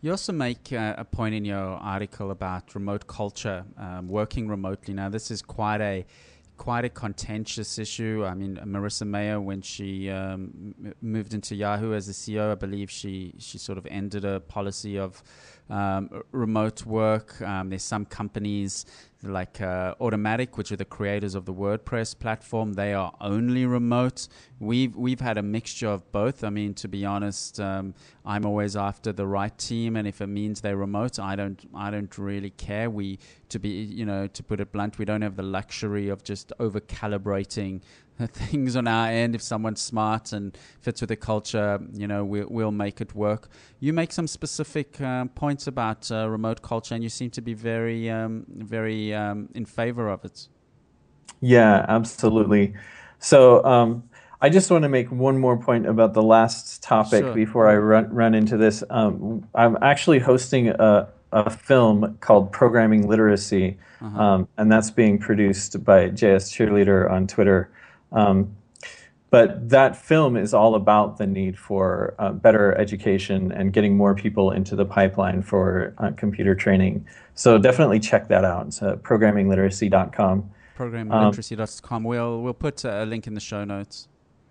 You also make uh, a point in your article about remote culture, um, working remotely. Now, this is quite a quite a contentious issue. I mean, Marissa Mayer, when she um, m- moved into Yahoo as the CEO, I believe she she sort of ended a policy of um, remote work. Um, there's some companies like uh, Automattic, which are the creators of the WordPress platform. They are only remote. We've we've had a mixture of both. I mean, to be honest, um, I'm always after the right team, and if it means they're remote, I don't I don't really care. We to be you know to put it blunt, we don't have the luxury of just over calibrating things on our end. If someone's smart and fits with the culture, you know, we, we'll make it work. You make some specific um, points about uh, remote culture, and you seem to be very, um, very um, in favor of it. Yeah, absolutely. So um, I just want to make one more point about the last topic sure. before I run, run into this. Um, I'm actually hosting a, a film called Programming Literacy, uh-huh. Um, and that's being produced by JS Cheerleader on Twitter. Um, but that film is all about the need for uh, better education and getting more people into the pipeline for uh, computer training. So definitely check that out. It's uh, programmingliteracy.com. Programmingliteracy.com. Um, we'll, we'll put a link in the show notes.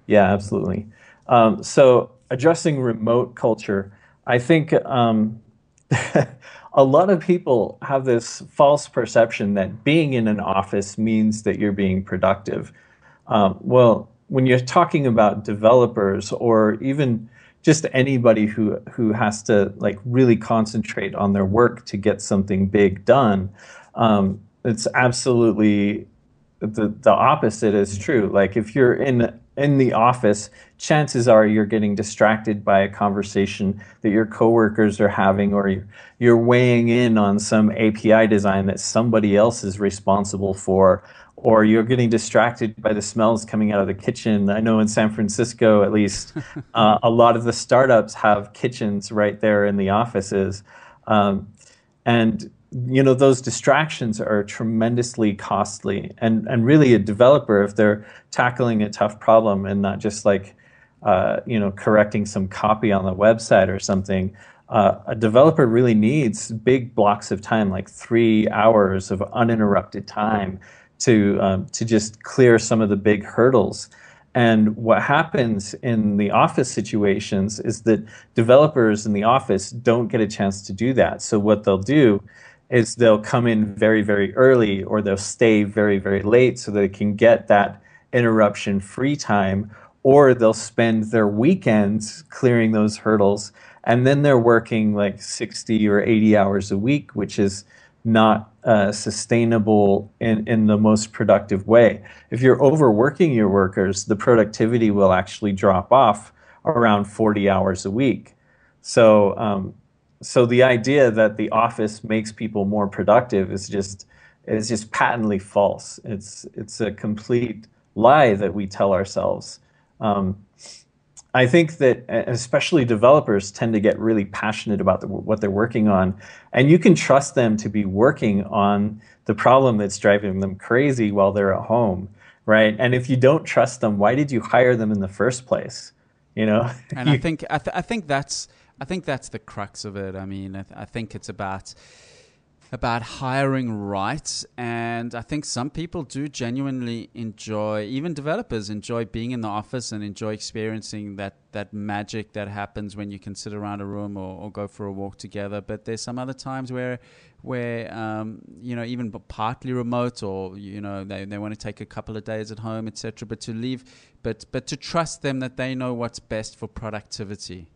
Yeah, absolutely. Um, so addressing remote culture, I think um, a lot of people have this false perception that being in an office means that you're being productive. Um, well, when you're talking about developers or even just anybody who who has to like really concentrate on their work to get something big done, um, it's absolutely the the opposite is true. Like if you're in in the office, chances are you're getting distracted by a conversation that your coworkers are having, or you're, weighing in on some API design that somebody else is responsible for, or you're getting distracted by the smells coming out of the kitchen. I know in San Francisco, at least, uh, a lot of the startups have kitchens right there in the offices. Um, and you know those distractions are tremendously costly. And and really a developer if they're tackling a tough problem and not just like uh, you know correcting some copy on the website or something uh, a developer really needs big blocks of time like three hours of uninterrupted time to um, to just clear some of the big hurdles. And what happens in the office situations is that developers in the office don't get a chance to do that. So what they'll do is they'll come in very, very early or they'll stay very, very late so they can get that interruption free time, or they'll spend their weekends clearing those hurdles. And then they're working like 60 or 80 hours a week, which is not uh, sustainable in, in the most productive way. If you're overworking your workers, the productivity will actually drop off around 40 hours a week. So, um, so the idea that the office makes people more productive is just is just patently false. It's it's a complete lie that we tell ourselves. Um, I think that especially developers tend to get really passionate about the, what they're working on, and you can trust them to be working on the problem that's driving them crazy while they're at home, right? And if you don't trust them, why did you hire them in the first place? You know. And I think I, th- I think that's I think that's the crux of it. I mean, I, th- I think it's about about hiring right and i think some people do genuinely enjoy even developers enjoy being in the office and enjoy experiencing that that magic that happens when you can sit around a room or, or go for a walk together but there's some other times where where um, you know even partly remote or you know they, they want to take a couple of days at home etc but to leave but but to trust them that they know what's best for productivity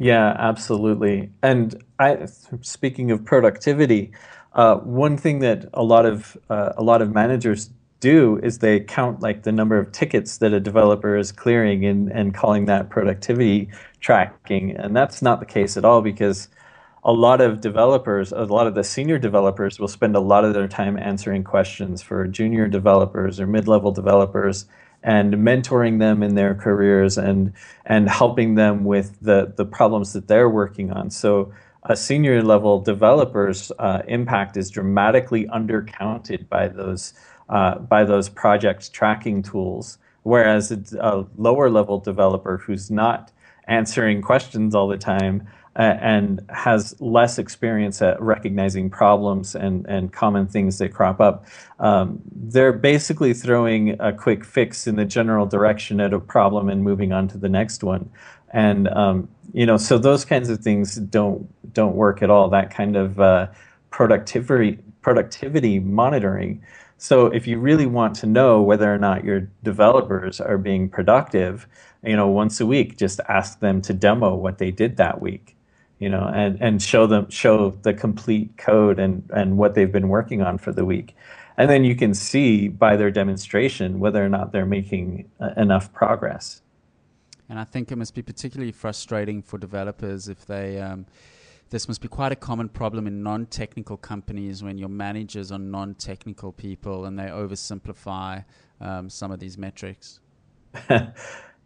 yeah, absolutely. And I, speaking of productivity, uh, one thing that a lot of uh, a lot of managers do is they count like the number of tickets that a developer is clearing and, and calling that productivity tracking. And that's not the case at all because a lot of developers, a lot of the senior developers will spend a lot of their time answering questions for junior developers or mid-level developers and mentoring them in their careers and and helping them with the the problems that they're working on. So a senior level developer's uh, impact is dramatically undercounted by those uh, by those project tracking tools, whereas a lower level developer who's not answering questions all the time and has less experience at recognizing problems and, and common things that crop up. Um, they're basically throwing a quick fix in the general direction at a problem and moving on to the next one. And um, you know, so those kinds of things don't don't work at all. That kind of uh, productivity productivity monitoring. So if you really want to know whether or not your developers are being productive, you know, once a week, just ask them to demo what they did that week you know, and, and show them show the complete code and, and what they've been working on for the week. And then you can see by their demonstration whether or not they're making uh, enough progress. And I think it must be particularly frustrating for developers if they. Um, this must be quite a common problem in non-technical companies when your managers are non-technical people and they oversimplify um, some of these metrics.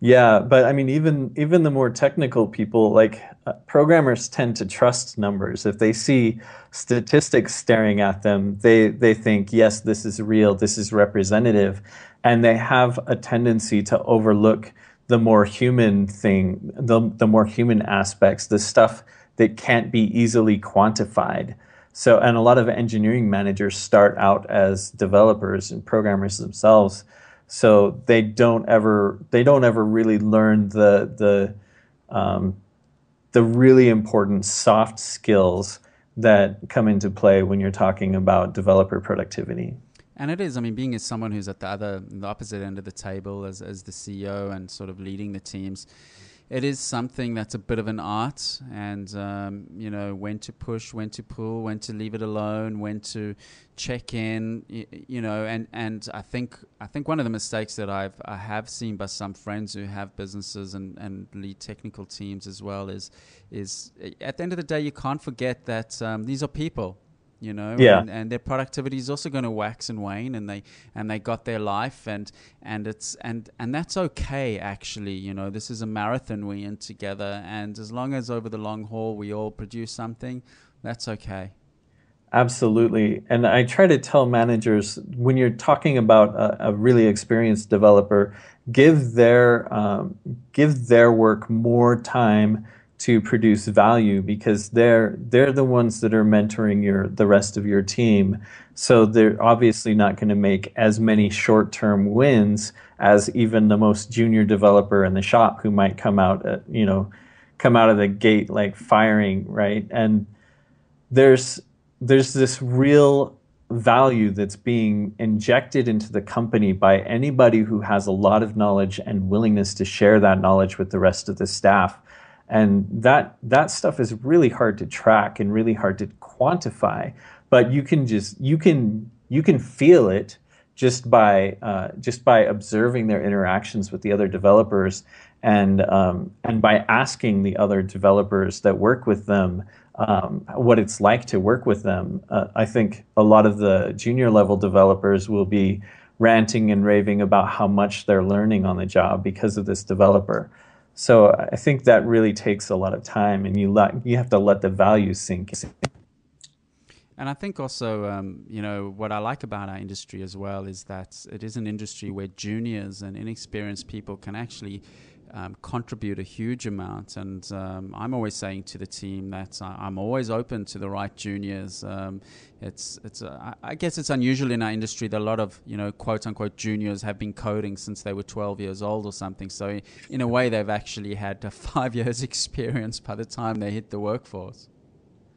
Yeah, but I mean, even even the more technical people, like uh, programmers, tend to trust numbers. If they see statistics staring at them, they they think, yes, this is real, this is representative, and they have a tendency to overlook the more human thing, the the more human aspects, the stuff that can't be easily quantified. So, and a lot of engineering managers start out as developers and programmers themselves so they don't ever they don't ever really learn the the um, the really important soft skills that come into play when you're talking about developer productivity. And it is. I mean, being as someone who's at the other, the opposite end of the table, as as the CEO and sort of leading the teams, it is something that's a bit of an art, and um, you know when to push, when to pull, when to leave it alone, when to check in, you, you know, and, and I think I think one of the mistakes that I've I have seen by some friends who have businesses and, and lead technical teams as well is is at the end of the day you can't forget that um, these are people you know Yeah. and, and their productivity is also going to wax and wane and they and they got their life and and it's and and that's okay actually you know this is a marathon we're in together and as long as over the long haul we all produce something that's okay Absolutely. And I try to tell managers when you're talking about a, a really experienced developer, give their um, give their work more time to produce value because they're they're the ones that are mentoring your the rest of your team. So they're obviously not going to make as many short-term wins as even the most junior developer in the shop who might come out at, you know come out of the gate like firing, right? And there's there's this real value that's being injected into the company by anybody who has a lot of knowledge and willingness to share that knowledge with the rest of the staff and that that stuff is really hard to track and really hard to quantify but you can just you can you can feel it just by uh, just by observing their interactions with the other developers and um, and by asking the other developers that work with them um, what it's like to work with them. Uh, I think a lot of the junior level developers will be ranting and raving about how much they're learning on the job because of this developer. So I think that really takes a lot of time, and you let you have to let the values sink. And I think also, um, you know, what I like about our industry as well is that it is an industry where juniors and inexperienced people can actually um, contribute a huge amount. And um, I'm always saying to the team that I, I'm always open to the right juniors. Um, it's, it's, uh, I guess it's unusual in our industry that a lot of, you know, quote unquote juniors have been coding since they were 12 years old or something. So in a way, they've actually had a five years experience by the time they hit the workforce.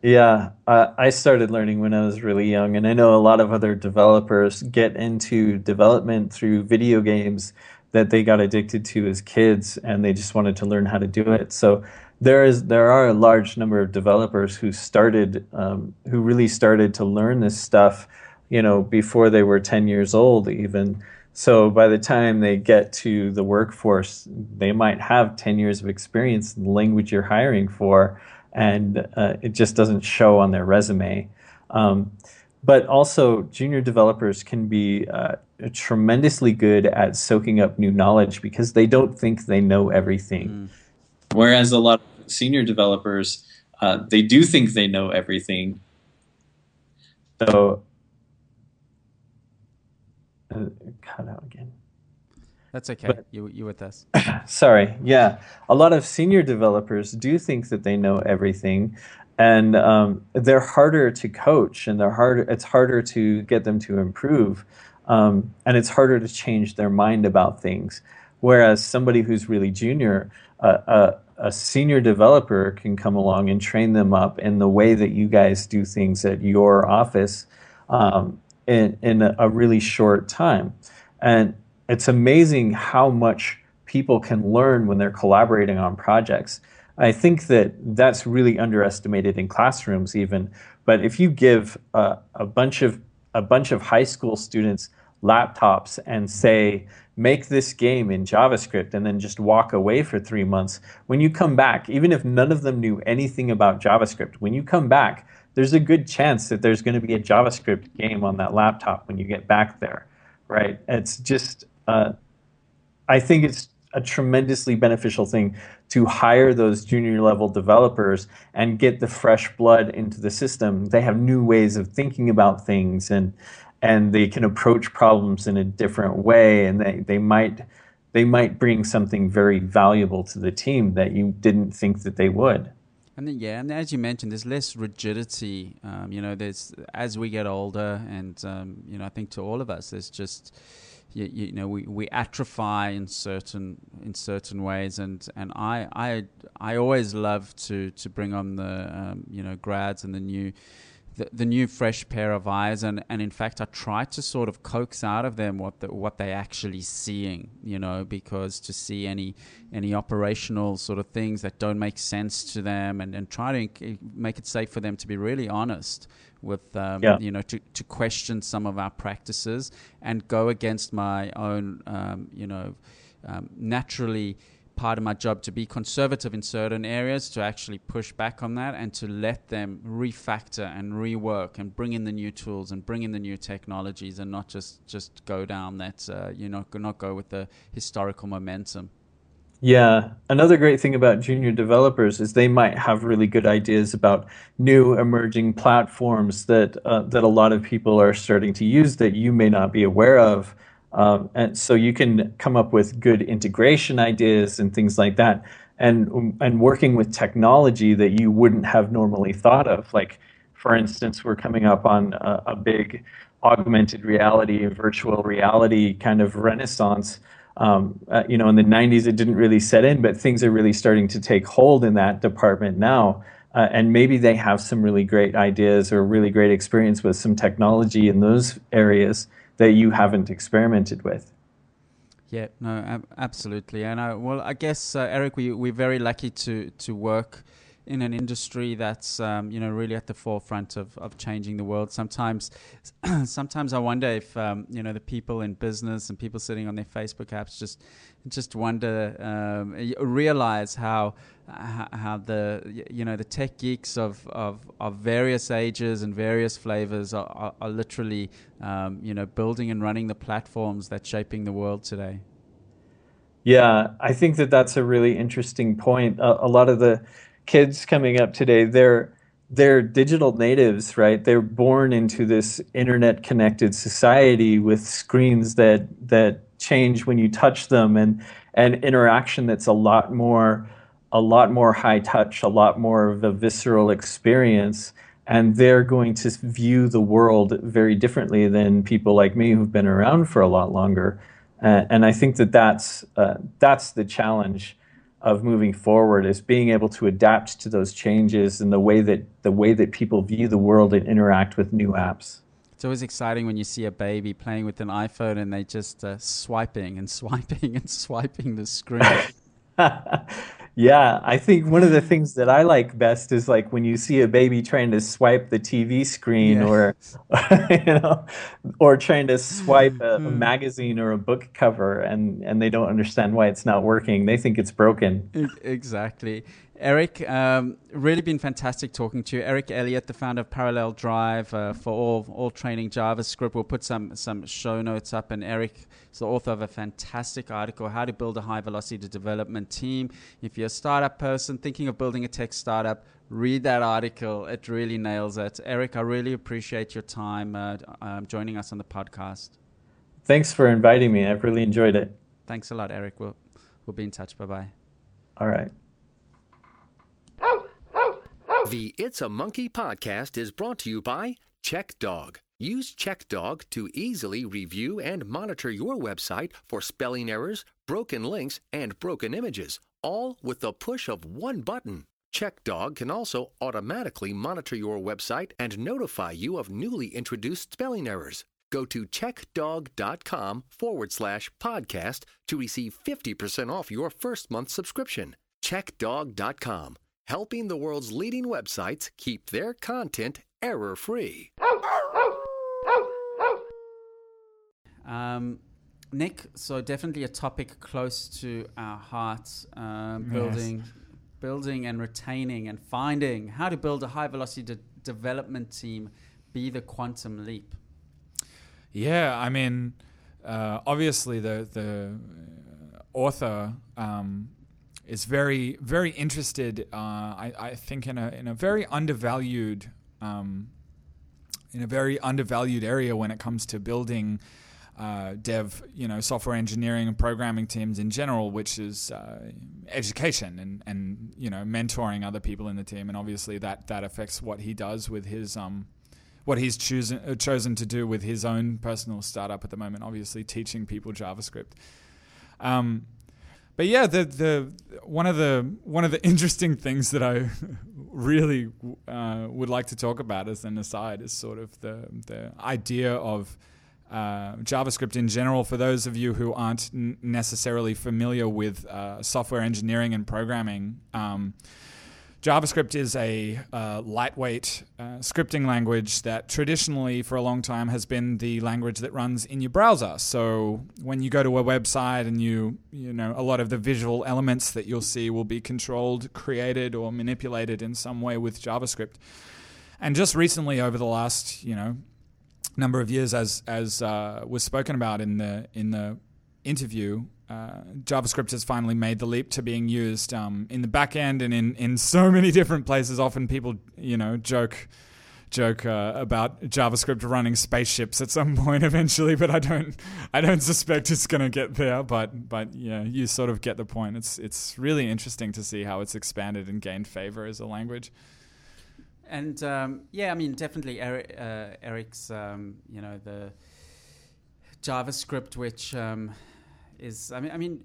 Yeah, uh, I started learning when I was really young, and I know a lot of other developers get into development through video games that they got addicted to as kids, and they just wanted to learn how to do it. So there is there are a large number of developers who started um, who really started to learn this stuff, you know, before they were ten years old even. So by the time they get to the workforce, they might have ten years of experience in the language you're hiring for and uh, it just doesn't show on their resume. Um, but also, junior developers can be uh, tremendously good at soaking up new knowledge because they don't think they know everything. Whereas a lot of senior developers, uh, they do think they know everything. So, uh, cut out again. That's okay. But- you, you with us. Sorry. Yeah. A lot of senior developers do think that they know everything, and um, they're harder to coach, and they're harder. It's harder to get them to improve, um, and it's harder to change their mind about things. Whereas somebody who's really junior, uh, a, senior developer can come along and train them up in the way that you guys do things at your office um, in, in a really short time. And it's amazing how much people can learn when they're collaborating on projects. I think that that's really underestimated in classrooms, even. But if you give a, a bunch of a bunch of high school students laptops and say, make this game in JavaScript, and then just walk away for three months, when you come back, even if none of them knew anything about JavaScript, when you come back, there's a good chance that there's going to be a JavaScript game on that laptop when you get back there, right? It's just, uh, I think it's a tremendously beneficial thing to hire those junior level developers and get the fresh blood into the system. They have new ways of thinking about things and and they can approach problems in a different way and they, they might they might bring something very valuable to the team that you didn't think that they would. And then, yeah, and as you mentioned, there's less rigidity. Um, you know, there's as we get older, and um, you know, I think to all of us, there's just you, you know we, we atrophy in certain in certain ways, and, and I I I always love to to bring on the um, you know grads and the new the, the new fresh pair of eyes, and, and in fact, I try to sort of coax out of them what the, what they actually seeing, you know, because to see any any operational sort of things that don't make sense to them, and, and try to make it safe for them to be really honest with um, Yeah. you know to, to question some of our practices and go against my own um, you know um, naturally part of my job to be conservative in certain areas to actually push back on that and to let them refactor and rework and bring in the new tools and bring in the new technologies and not just just go down that uh, you know not go with the historical momentum Yeah, another great thing about junior developers is they might have really good ideas about new emerging platforms that uh, that a lot of people are starting to use that you may not be aware of, um, and so you can come up with good integration ideas and things like that, and and working with technology that you wouldn't have normally thought of. Like, for instance, we're coming up on a, a big augmented reality, virtual reality kind of renaissance um, uh, you know, in the 90s, it didn't really set in, but things are really starting to take hold in that department now. Uh, and maybe they have some really great ideas or really great experience with some technology in those areas that you haven't experimented with. Yeah, no, ab- absolutely. And I, well, I guess uh, Eric, we we're very lucky to to work in an industry that's um, you know really at the forefront of, of changing the world. Sometimes, sometimes I wonder if um, you know the people in business and people sitting on their Facebook apps just just wonder um, realize how how the you know the tech geeks of, of, of various ages and various flavors are, are, are literally um, you know building and running the platforms that's shaping the world today. Yeah, I think that that's a really interesting point. A, a lot of the kids coming up today, they're they're digital natives, right? They're born into this internet connected society with screens that that change when you touch them and and interaction that's a lot more a lot more high touch, a lot more of a visceral experience. And they're going to view the world very differently than people like me who've been around for a lot longer. Uh, and I think that that's uh, that's the challenge of moving forward is being able to adapt to those changes and the way that the way that people view the world and interact with new apps. It's always exciting when you see a baby playing with an iPhone and they just uh, swiping and swiping and swiping the screen. yeah, I think one of the things that I like best is like when you see a baby trying to swipe the TV screen Yeah. or you know or trying to swipe a, a Hmm. magazine or a book cover and and they don't understand why it's not working. They think it's broken. Exactly. Eric, um, really been fantastic talking to you. Eric Elliott, the founder of Parallel Drive uh, for all all training JavaScript. We'll put some some show notes up, and Eric is the author of a fantastic article, "How to Build a High Velocity Development Team." If you're a startup person thinking of building a tech startup, read that article. It really nails it. Eric, I really appreciate your time uh, um, joining us on the podcast. Thanks for inviting me. I've really enjoyed it. Thanks a lot, Eric. We'll we'll be in touch. Bye bye. All right. The It's a Monkey podcast is brought to you by CheckDog. Use CheckDog to easily review and monitor your website for spelling errors, broken links, and broken images, all with the push of one button. CheckDog can also automatically monitor your website and notify you of newly introduced spelling errors. Go to checkdog.com forward slash podcast to receive 50% off your first month subscription. Checkdog.com, helping the world's leading websites keep their content error free. Um, Nick, so definitely a topic close to our hearts, um, Yes. building, building and retaining and finding how to build a high velocity de- development team, be the quantum leap. Yeah, I mean, uh, obviously the the uh, author um, is very very interested. Uh, I, I think in a in a very undervalued um, in a very undervalued area when it comes to building. Uh, dev, you know, software engineering and programming teams in general, which is uh, education and, and you know mentoring other people in the team, and obviously that that affects what he does with his um, what he's chosen uh, chosen to do with his own personal startup at the moment. Obviously, teaching people JavaScript. Um, but yeah, the the one of the one of the interesting things that I really uh, would like to talk about as an aside is sort of the the idea of uh, JavaScript in general. For those of you who aren't n- necessarily familiar with uh, software engineering and programming. Um, JavaScript is a uh, lightweight uh, scripting language that traditionally, for a long time, has been the language that runs in your browser. So when you go to a website and you, you know, a lot of the visual elements that you'll see will be controlled, created, or manipulated in some way with JavaScript. And just recently, over the last, you know, number of years, as as uh, was spoken about in the in the interview, uh, JavaScript has finally made the leap to being used um, in the back end and in, in so many different places. Often people, you know, joke joke uh, about JavaScript running spaceships at some point eventually, but I don't I don't suspect it's going to get there. But but yeah, you sort of get the point. It's it's really interesting to see how it's expanded and gained favor as a language. And um, yeah, I mean, definitely Eric, uh, Eric's, um, you know, the JavaScript, which um, is I mean I mean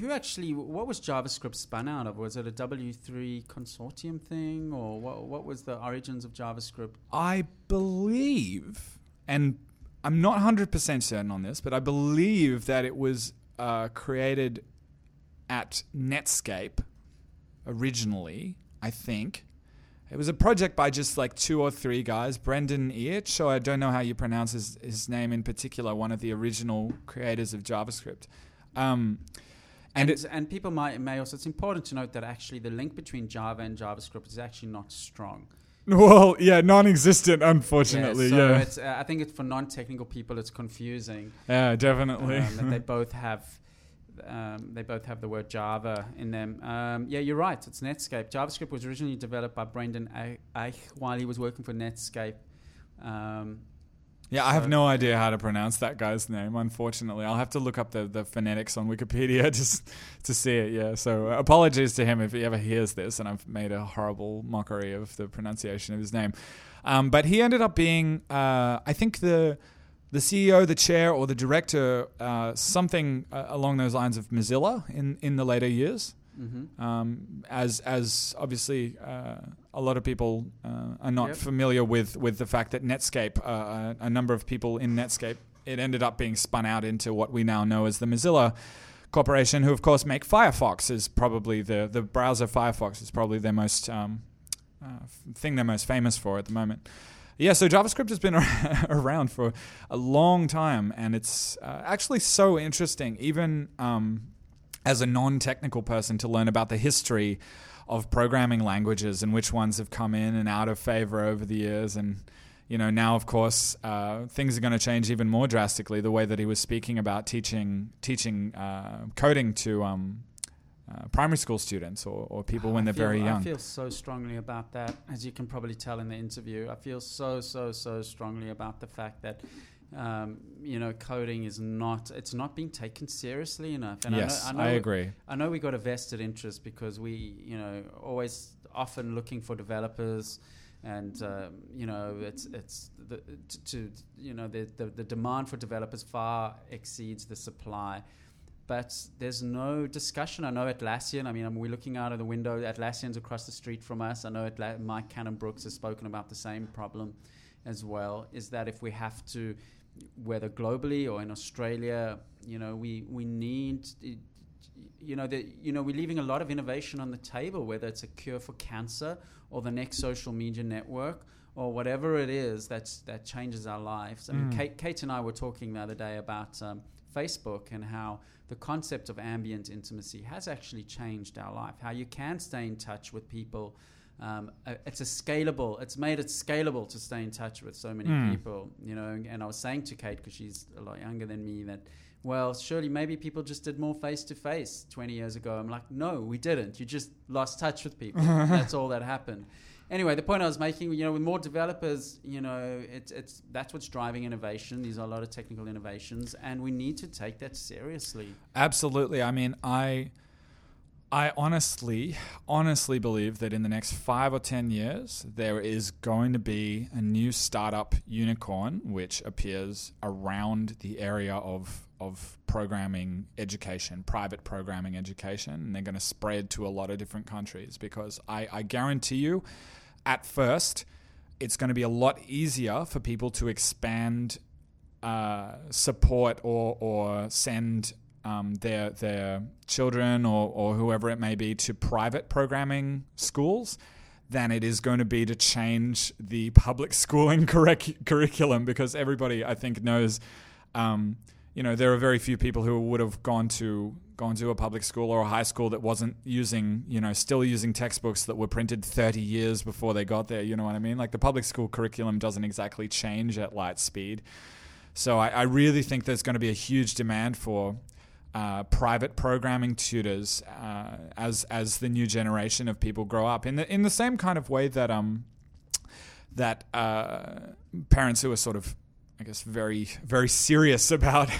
who actually what was JavaScript spun out of? Was it a W3 consortium thing or what what was the origins of JavaScript? I believe and I'm not 100% certain on this, but I believe that it was uh, created at Netscape originally, I think. It was a project by just like two or three guys. Brendan Eich, so I don't know how you pronounce his, his name in particular, one of the original creators of JavaScript. Um, and and, and, people might may also it's important to note that actually the link between Java and JavaScript is actually not strong. Well, yeah, non-existent, unfortunately. Yeah, so yeah. It's, uh, I think it's for non-technical people, it's confusing. Yeah, definitely. Um, that they both have, um, they both have the word Java in them. Um, yeah, you're right. It's Netscape. JavaScript was originally developed by Brendan Eich while he was working for Netscape. Um, yeah, so I have no idea how to pronounce that guy's name. Unfortunately, I'll have to look up the, the phonetics on Wikipedia just to see it. Yeah, so uh, apologies to him if he ever hears this, and I've made a horrible mockery of the pronunciation of his name. Um, but he ended up being, uh, I think the the CEO, the chair, or the director, uh, something uh, along those lines of Mozilla in in the later years. Mm-hmm. Um, as as obviously uh, a lot of people uh, are not yep. familiar with with the fact that Netscape, uh, a, a, number of people in Netscape, it ended up being spun out into what we now know as the Mozilla Corporation, who of course make Firefox is probably the the browser Firefox is probably their most um, uh, thing they're most famous for at the moment. Yeah, so JavaScript has been around for a long time, and it's uh, actually so interesting. Even um, as a non-technical person to learn about the history of programming languages and which ones have come in and out of favor over the years and you know now of course uh, things are going to change even more drastically the way that he was speaking about teaching teaching uh, coding to um, uh, primary school students or, or people when they're feel, very young. I feel so strongly about that, as you can probably tell in the interview. I feel so, so, so strongly about the fact that um, you know, coding is not it's not being taken seriously enough. And yes, I, know, I, know I agree. I know we got a vested interest because we, you know, always often looking for developers, and um, you know, it's it's the, to, to you know the, the the demand for developers far exceeds the supply. But there's no discussion. I know Atlassian. I mean, we're looking out of the window. Atlassian's across the street from us. I know Atla- Mike Cannon-Brookes has spoken about the same problem as well. Is that if we have to whether globally or in Australia, you know, we we need. You know, the, you know, we're leaving a lot of innovation on the table, whether it's a cure for cancer or the next social media network or whatever it is that's that changes our lives. I mean, mm. Kate, Kate and I were talking the other day about um, Facebook and how the concept of ambient intimacy has actually changed our life. How you can stay in touch with people um, it's a scalable. It's made it scalable to stay in touch with so many mm. people, you know. And I was saying to Kate because she's a lot younger than me that, well, surely maybe people just did more face to face 20 years ago. I'm like, no, we didn't. You just lost touch with people. that's all that happened. Anyway, the point I was making, you know, with more developers, you know, it's it's that's what's driving innovation. These are a lot of technical innovations, and we need to take that seriously. Absolutely. I mean, I I honestly, honestly believe that in the next five or 10 years, there is going to be a new startup unicorn which appears around the area of, of programming education, private programming education. And they're going to spread to a lot of different countries because I, I guarantee you, at first, it's going to be a lot easier for people to expand uh, support or, or send um, their their children or, or whoever it may be to private programming schools than it is going to be to change the public schooling curric- curriculum because everybody I think knows um, you know there are very few people who would have gone to gone to a public school or a high school that wasn't using you know still using textbooks that were printed 30 years before they got there you know what I mean? Like the public school curriculum doesn't exactly change at light speed. So I, I really think there's going to be a huge demand for uh, private programming tutors uh, as as the new generation of people grow up. In the in the same kind of way that um that uh, parents who are sort of I guess very very serious about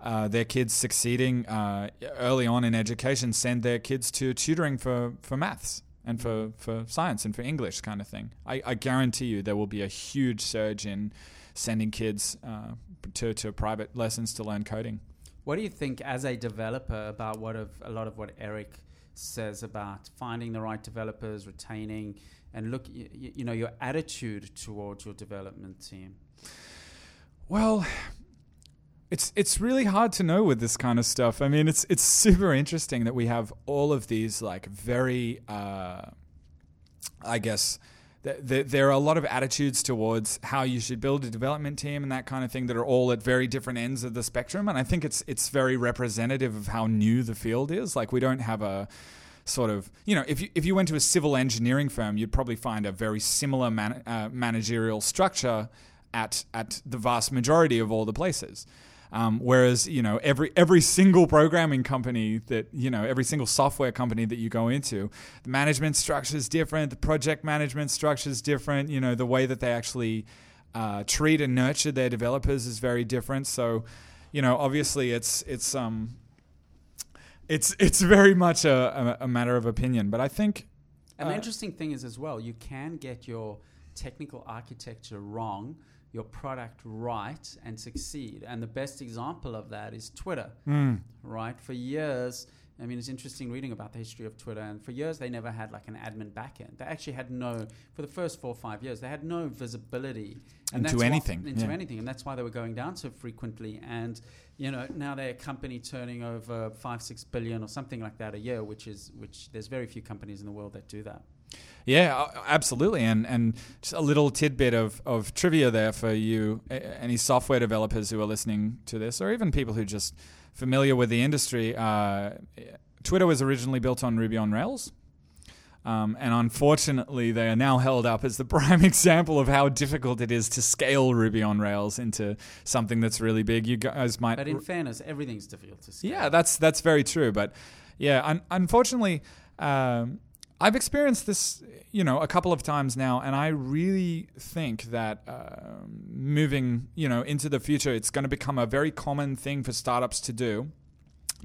uh, their kids succeeding uh, early on in education send their kids to tutoring for for maths and for, for science and for English kind of thing. I, I guarantee you there will be a huge surge in sending kids uh, to to private lessons to learn coding. What do you think as a developer about what of a lot of what Eric says about finding the right developers, retaining, and look, you, you know, your attitude towards your development team? Well, it's it's really hard to know with this kind of stuff. I mean, it's it's super interesting that we have all of these like very, uh, I guess, there are a lot of attitudes towards how you should build a development team and that kind of thing that are all at very different ends of the spectrum. And I think it's it's very representative of how new the field is. Like we don't have a sort of you know if you if you went to a civil engineering firm, you'd probably find a very similar man, uh, managerial structure at at the vast majority of all the places. Um, whereas you know every every single programming company that you know every single software company that you go into, the management structure is different, the project management structure is different. You know the way that they actually uh, treat and nurture their developers is very different. So, you know, obviously it's it's um it's it's very much a, a, a matter of opinion. But I think an uh, interesting thing is as well, you can get your technical architecture wrong your product right and succeed. And the best example of that is Twitter, mm. right? For years, I mean, it's interesting reading about the history of Twitter. And for years, they never had like an admin backend. They actually had no, for the first four or five years, they had no visibility and into anything. Why, into yeah. anything. And that's why they were going down so frequently. And, you know, now they're a company turning over five, six billion or something like that a year, which is, which there's very few companies in the world that do that. Yeah, absolutely. And and just a little tidbit of, of trivia there for you, any software developers who are listening to this, or even people who just familiar with the industry. Uh, Twitter was originally built on Ruby on Rails. Um, and unfortunately, they are now held up as the prime example of how difficult it is to scale Ruby on Rails into something that's really big. You guys might, but in fairness, everything's difficult to scale. Yeah, that's that's very true. But yeah, un- unfortunately, um, I've experienced this, you know, a couple of times now, and I really think that uh, moving, you know, into the future, it's going to become a very common thing for startups to do,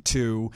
to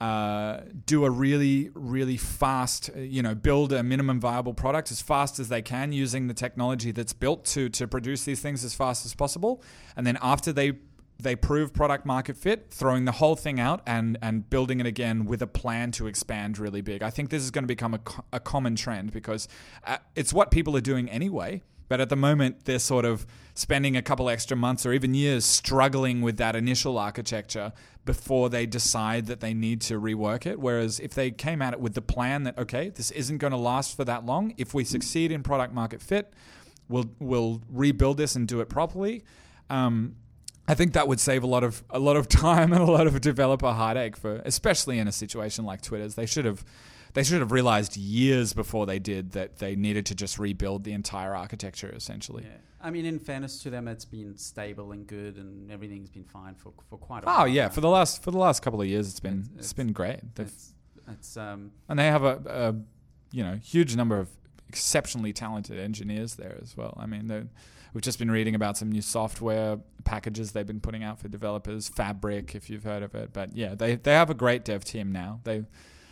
uh, do a really, really fast, uh, you know, build a minimum viable product as fast as they can using the technology that's built to to produce these things as fast as possible, and then after they they prove product market fit, throwing the whole thing out and and building it again with a plan to expand really big. I think this is going to become a, a common trend because uh, it's what people are doing anyway. But at the moment, they're sort of spending a couple extra months or even years struggling with that initial architecture before they decide that they need to rework it. Whereas if they came at it with the plan that okay, this isn't going to last for that long. If we succeed in product market fit, we'll we'll rebuild this and do it properly. Um, I think that would save a lot of a lot of time and a lot of developer heartache for, especially in a situation like Twitter's. They should have they should have realized years before they did that they needed to just rebuild the entire architecture essentially. Yeah. I mean, in fairness to them, it's been stable and good, and everything's been fine for, for quite a oh, while. Oh yeah, now. for the last for the last couple of years, it's been it's, it's been great. It's, it's, um, and they have a, a you know huge number of exceptionally talented engineers there as well. I mean, we've just been reading about some new software packages they've been putting out for developers, Fabric, if you've heard of it. But yeah, they they have a great dev team now. They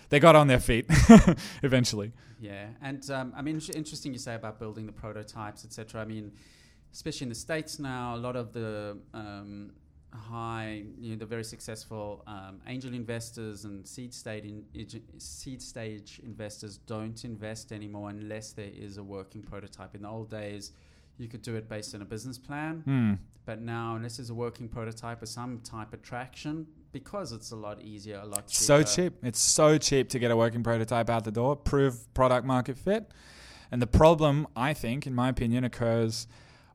they got on their feet eventually. Yeah, and um, I mean, interesting you say about building the prototypes, etc. I mean, especially in the states now, a lot of the um, high, you know, the very successful um, angel investors and seed stage in, seed stage investors don't invest anymore unless there is a working prototype. In the old days, you could do it based on a business plan, Mm. but now unless there's a working prototype or some type of traction, because it's a lot easier, a lot cheaper. So cheap. It's so cheap to get a working prototype out the door, prove product market fit. And the problem, I think, in my opinion, occurs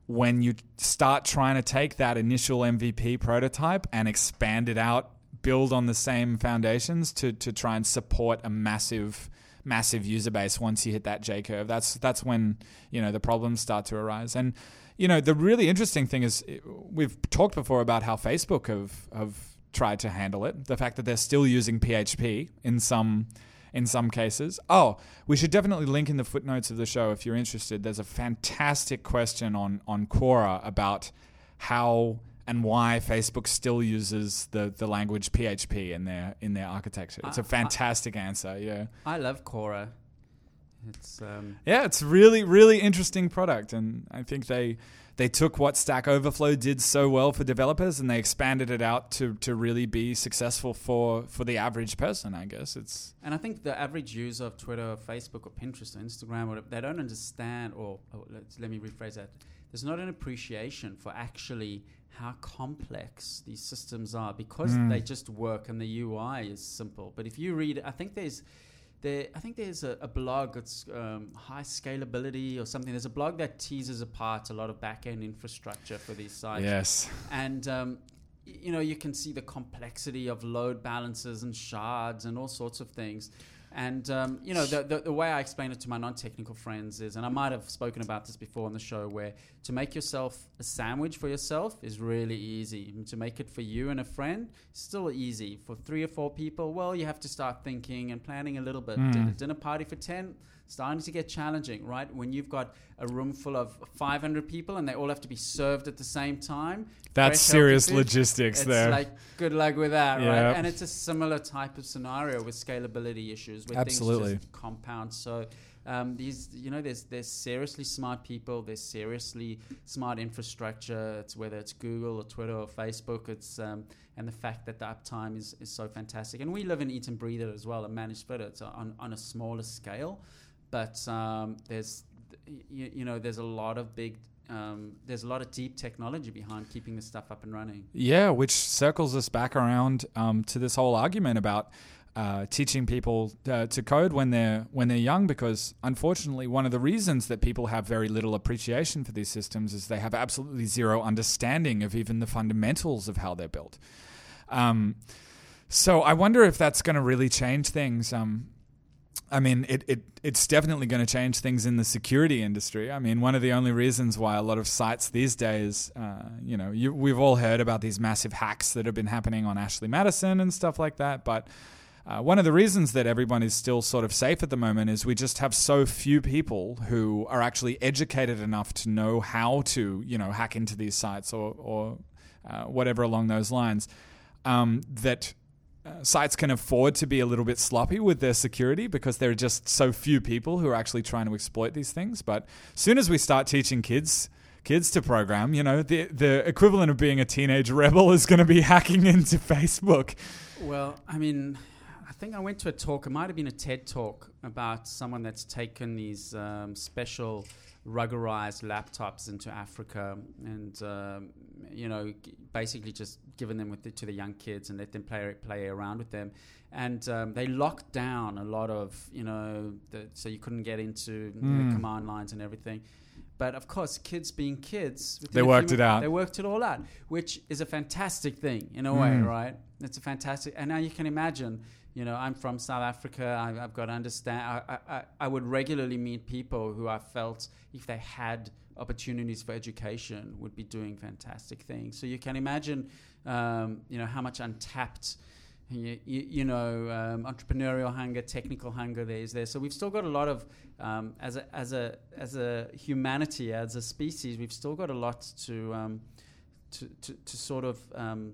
when you start trying to take that initial MVP prototype and expand it out, build on the same foundations to to try and support a massive massive user base once you hit that J curve. That's that's when, you know, the problems start to arise. And you know, the really interesting thing is we've talked before about how Facebook have have tried to handle it. The fact that they're still using PHP in some in some cases. Oh, we should definitely link in the footnotes of the show if you're interested. There's a fantastic question on on Quora about how and why Facebook still uses the, the language PHP in their in their architecture. It's a I- I- fantastic answer. Yeah, I love Quora. It's um, yeah, it's really really interesting product, and I think they they took what Stack Overflow did so well for developers and they expanded it out to to really be successful for for the average person. I guess it's And I think the average user of Twitter, or Facebook, or Pinterest, or Instagram, or they don't understand, or, or let's, let me rephrase that. There's not an appreciation for actually how complex these systems are because Mm. they just work and the UI is simple. But if you read, I think there's there, I think there's a, a blog that's um, high scalability or something. There's a blog that teases apart a lot of back end infrastructure for these sites yes. and um, you know you can see the complexity of load balancers and shards and all sorts of things and um, you know the, the, the way i explain it to my non-technical friends is and i might have spoken about this before on the show where to make yourself a sandwich for yourself is really easy. And to make it for you and a friend still easy. For three or four people well you have to start thinking and planning a little bit. Mm. Dinner party for 10 starting to get challenging right when you've got a room full of 500 people and they all have to be served at the same time That's serious logistics it's there. like good luck with that, right? And it's a similar type of scenario with scalability issues where Absolutely. things just compound. So um, these, you know, there's there's seriously smart people, there's seriously smart infrastructure. It's whether it's Google or Twitter or Facebook. It's um, and the fact that the uptime is, is so fantastic. And we live and eat and breathe it as well. And managed Twitter, it's on on a smaller scale, but um, there's you, you know there's a lot of big um, there's a lot of deep technology behind keeping this stuff up and running. Yeah, which circles us back around um, to this whole argument about uh, teaching people uh, to code when they're when they're young, because unfortunately, one of the reasons that people have very little appreciation for these systems is they have absolutely zero understanding of even the fundamentals of how they're built. Um, so I wonder if that's going to really change things. Um, I mean, it, it it's definitely going to change things in the security industry. I mean, one of the only reasons why a lot of sites these days, uh, you know, you, we've all heard about these massive hacks that have been happening on Ashley Madison and stuff like that. But uh, one of the reasons that everyone is still sort of safe at the moment is we just have so few people who are actually educated enough to know how to, you know, hack into these sites or or uh, whatever along those lines. Um, that sites can afford to be a little bit sloppy with their security because there are just so few people who are actually trying to exploit these things. But as soon as we start teaching kids kids to program, you know, the the equivalent of being a teenage rebel is going to be hacking into Facebook. Well, I mean, I think I went to a talk. It might have been a TED talk about someone that's taken these um, special ruggedized laptops into Africa and um, you know basically just given them with the, to the young kids and let them play play around with them and um, they locked down a lot of you know the, so you couldn't get into Mm. the command lines and everything but of course kids being kids They worked few it out. they worked it all out which is a fantastic thing in a way Mm. right it's a fantastic and now you can imagine you know i'm from south africa. I, i've got to understand I, I, I would regularly meet people who i felt if they had opportunities for education would be doing fantastic things. So you can imagine um, you know how much untapped you, you, you know um, entrepreneurial hunger technical hunger there is there. So we've still got a lot of um, as a as a as a humanity as a species we've still got a lot to um, to, to, to sort of um,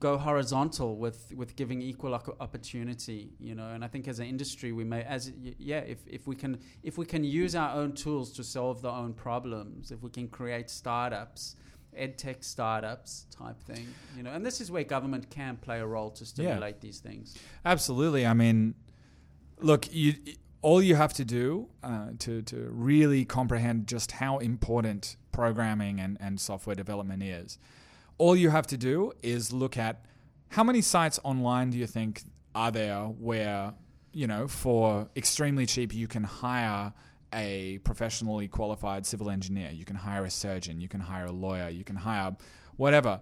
go horizontal with with giving equal opportunity you know? And i think as an industry we may as yeah if, if we can if we can use our own tools to solve their own problems if we can create startups ed tech startups type thing you know? And this is where government can play a role to stimulate these things. Absolutely. I mean, look, you all you have to do uh, to to really comprehend just how important programming and, and software development is, all you have to do is look at how many sites online do you think are there where you know for extremely cheap you can hire a professionally qualified civil engineer, you can hire a surgeon, you can hire a lawyer, you can hire whatever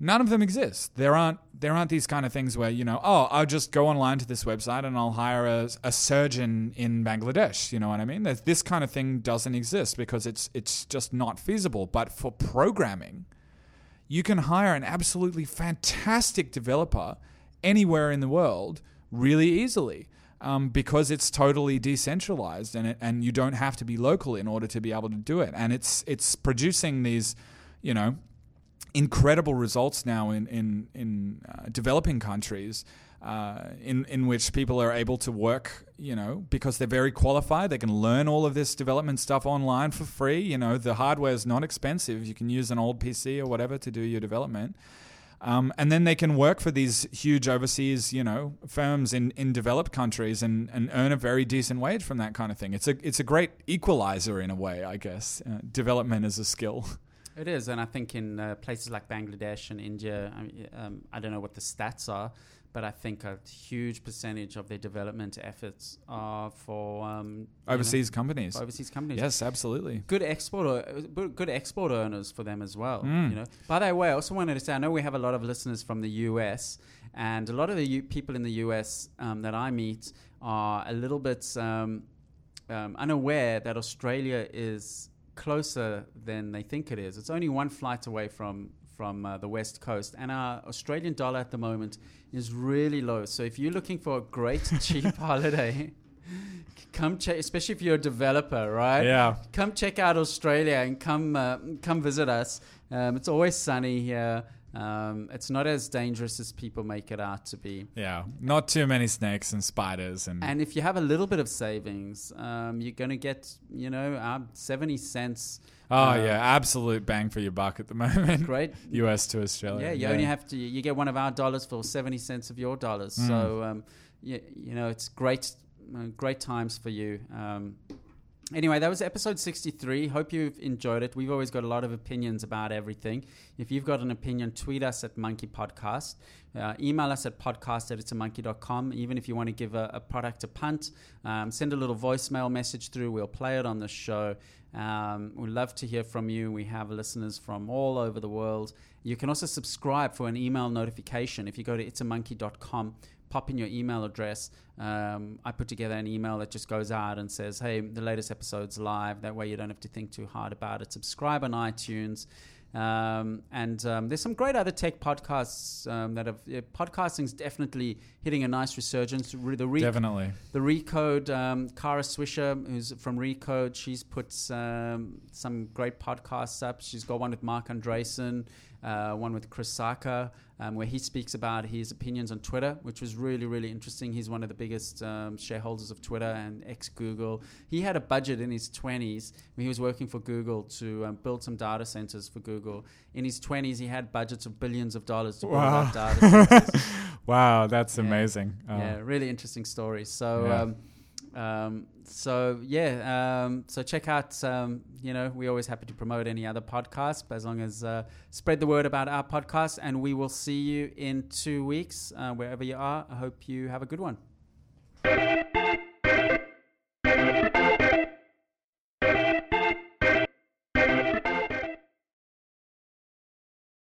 none of them exist. There aren't there aren't these kind of things where you know, oh, I'll just go online to this website and I'll hire a, a surgeon in Bangladesh. You know what I mean? There's, this kind of thing doesn't exist because it's it's just not feasible. But for programming, you can hire an absolutely fantastic developer anywhere in the world really easily. Um, because it's totally decentralized and it, and you don't have to be local in order to be able to do it and it's it's producing these you know incredible results now in in in uh, developing countries. Uh, in in which people are able to work, you know, because they're very qualified. They can learn all of this development stuff online for free. You know, the hardware is not expensive. You can use an old PC or whatever to do your development. Um, and then they can work for these huge overseas, you know, firms in, in developed countries and, and earn a very decent wage from that kind of thing. It's a it's a great equalizer in a way, I guess. Uh, development is a skill. It is, and I think in uh, places like Bangladesh and India, I, mean, um, I don't know what the stats are, but I think a huge percentage of their development efforts are for um, you know, Overseas companies. for overseas companies. Yes, absolutely. Good export, uh, good export earners for them as well. Mm. You know. By the way, I also wanted to say I know we have a lot of listeners from the US, and a lot of the U- people in the US um, that I meet are a little bit um, um, unaware that Australia is closer than they think it is. It's only one flight away from from uh, the west coast, and our Australian dollar at the moment is really low. So if you're looking for a great cheap holiday. Come check, especially if you're a developer, right? Yeah. come check out Australia and come uh, come visit us. Um, it's always sunny here. Um, it's not as dangerous as people make it out to be. Yeah, not too many snakes and spiders and, And if you have a little bit of savings, um, you're going to get, you know, uh, 70 cents. oh uh, yeah, absolute bang for your buck at the moment. Great. US to Australia. Yeah, you only have to, you get one of our dollars for 70 cents of your dollars. Mm. So, um, you, you know, it's great, uh, great times for you. Um, Anyway, that was episode 63. Hope you've enjoyed it. We've always got a lot of opinions about everything. If you've got an opinion, tweet us at Monkey Podcast. Uh, email us at podcast at itsamonkey.com. Even if you want to give a, a product a punt, um, send a little voicemail message through. We'll play it on the show. Um, we'd love to hear from you. We have listeners from all over the world. You can also subscribe for an email notification. If you go to itsamonkey.com, pop in your email address. Um, I put together an email that just goes out and says, hey, the latest episode's live. That way you don't have to think too hard about it. Subscribe on iTunes. Um, and um, there's some great other tech podcasts um, that have. Yeah, podcasting's definitely hitting a nice resurgence. Re- The re- Definitely. the Recode, um, Kara Swisher, who's from Recode, she's put um, some great podcasts up. She's got one with Marc Andreessen, uh, one with Chris Sacca, um, where he speaks about his opinions on Twitter, which was really, really interesting. He's one of the biggest um, shareholders of Twitter and ex Google. He had a budget in his 20s when he was working for Google to um, build some data centers for Google. In his 20s, he had budgets of billions of dollars to build Wow. out data centers. Wow, that's Yeah. amazing. Oh. Yeah, really interesting story. So, Yeah. Um, so yeah, um, so check out. Um, you know, we're always happy to promote any other podcast, but as long as uh, spread the word about our podcast, and we will see you in two weeks uh, wherever you are. I hope you have a good one.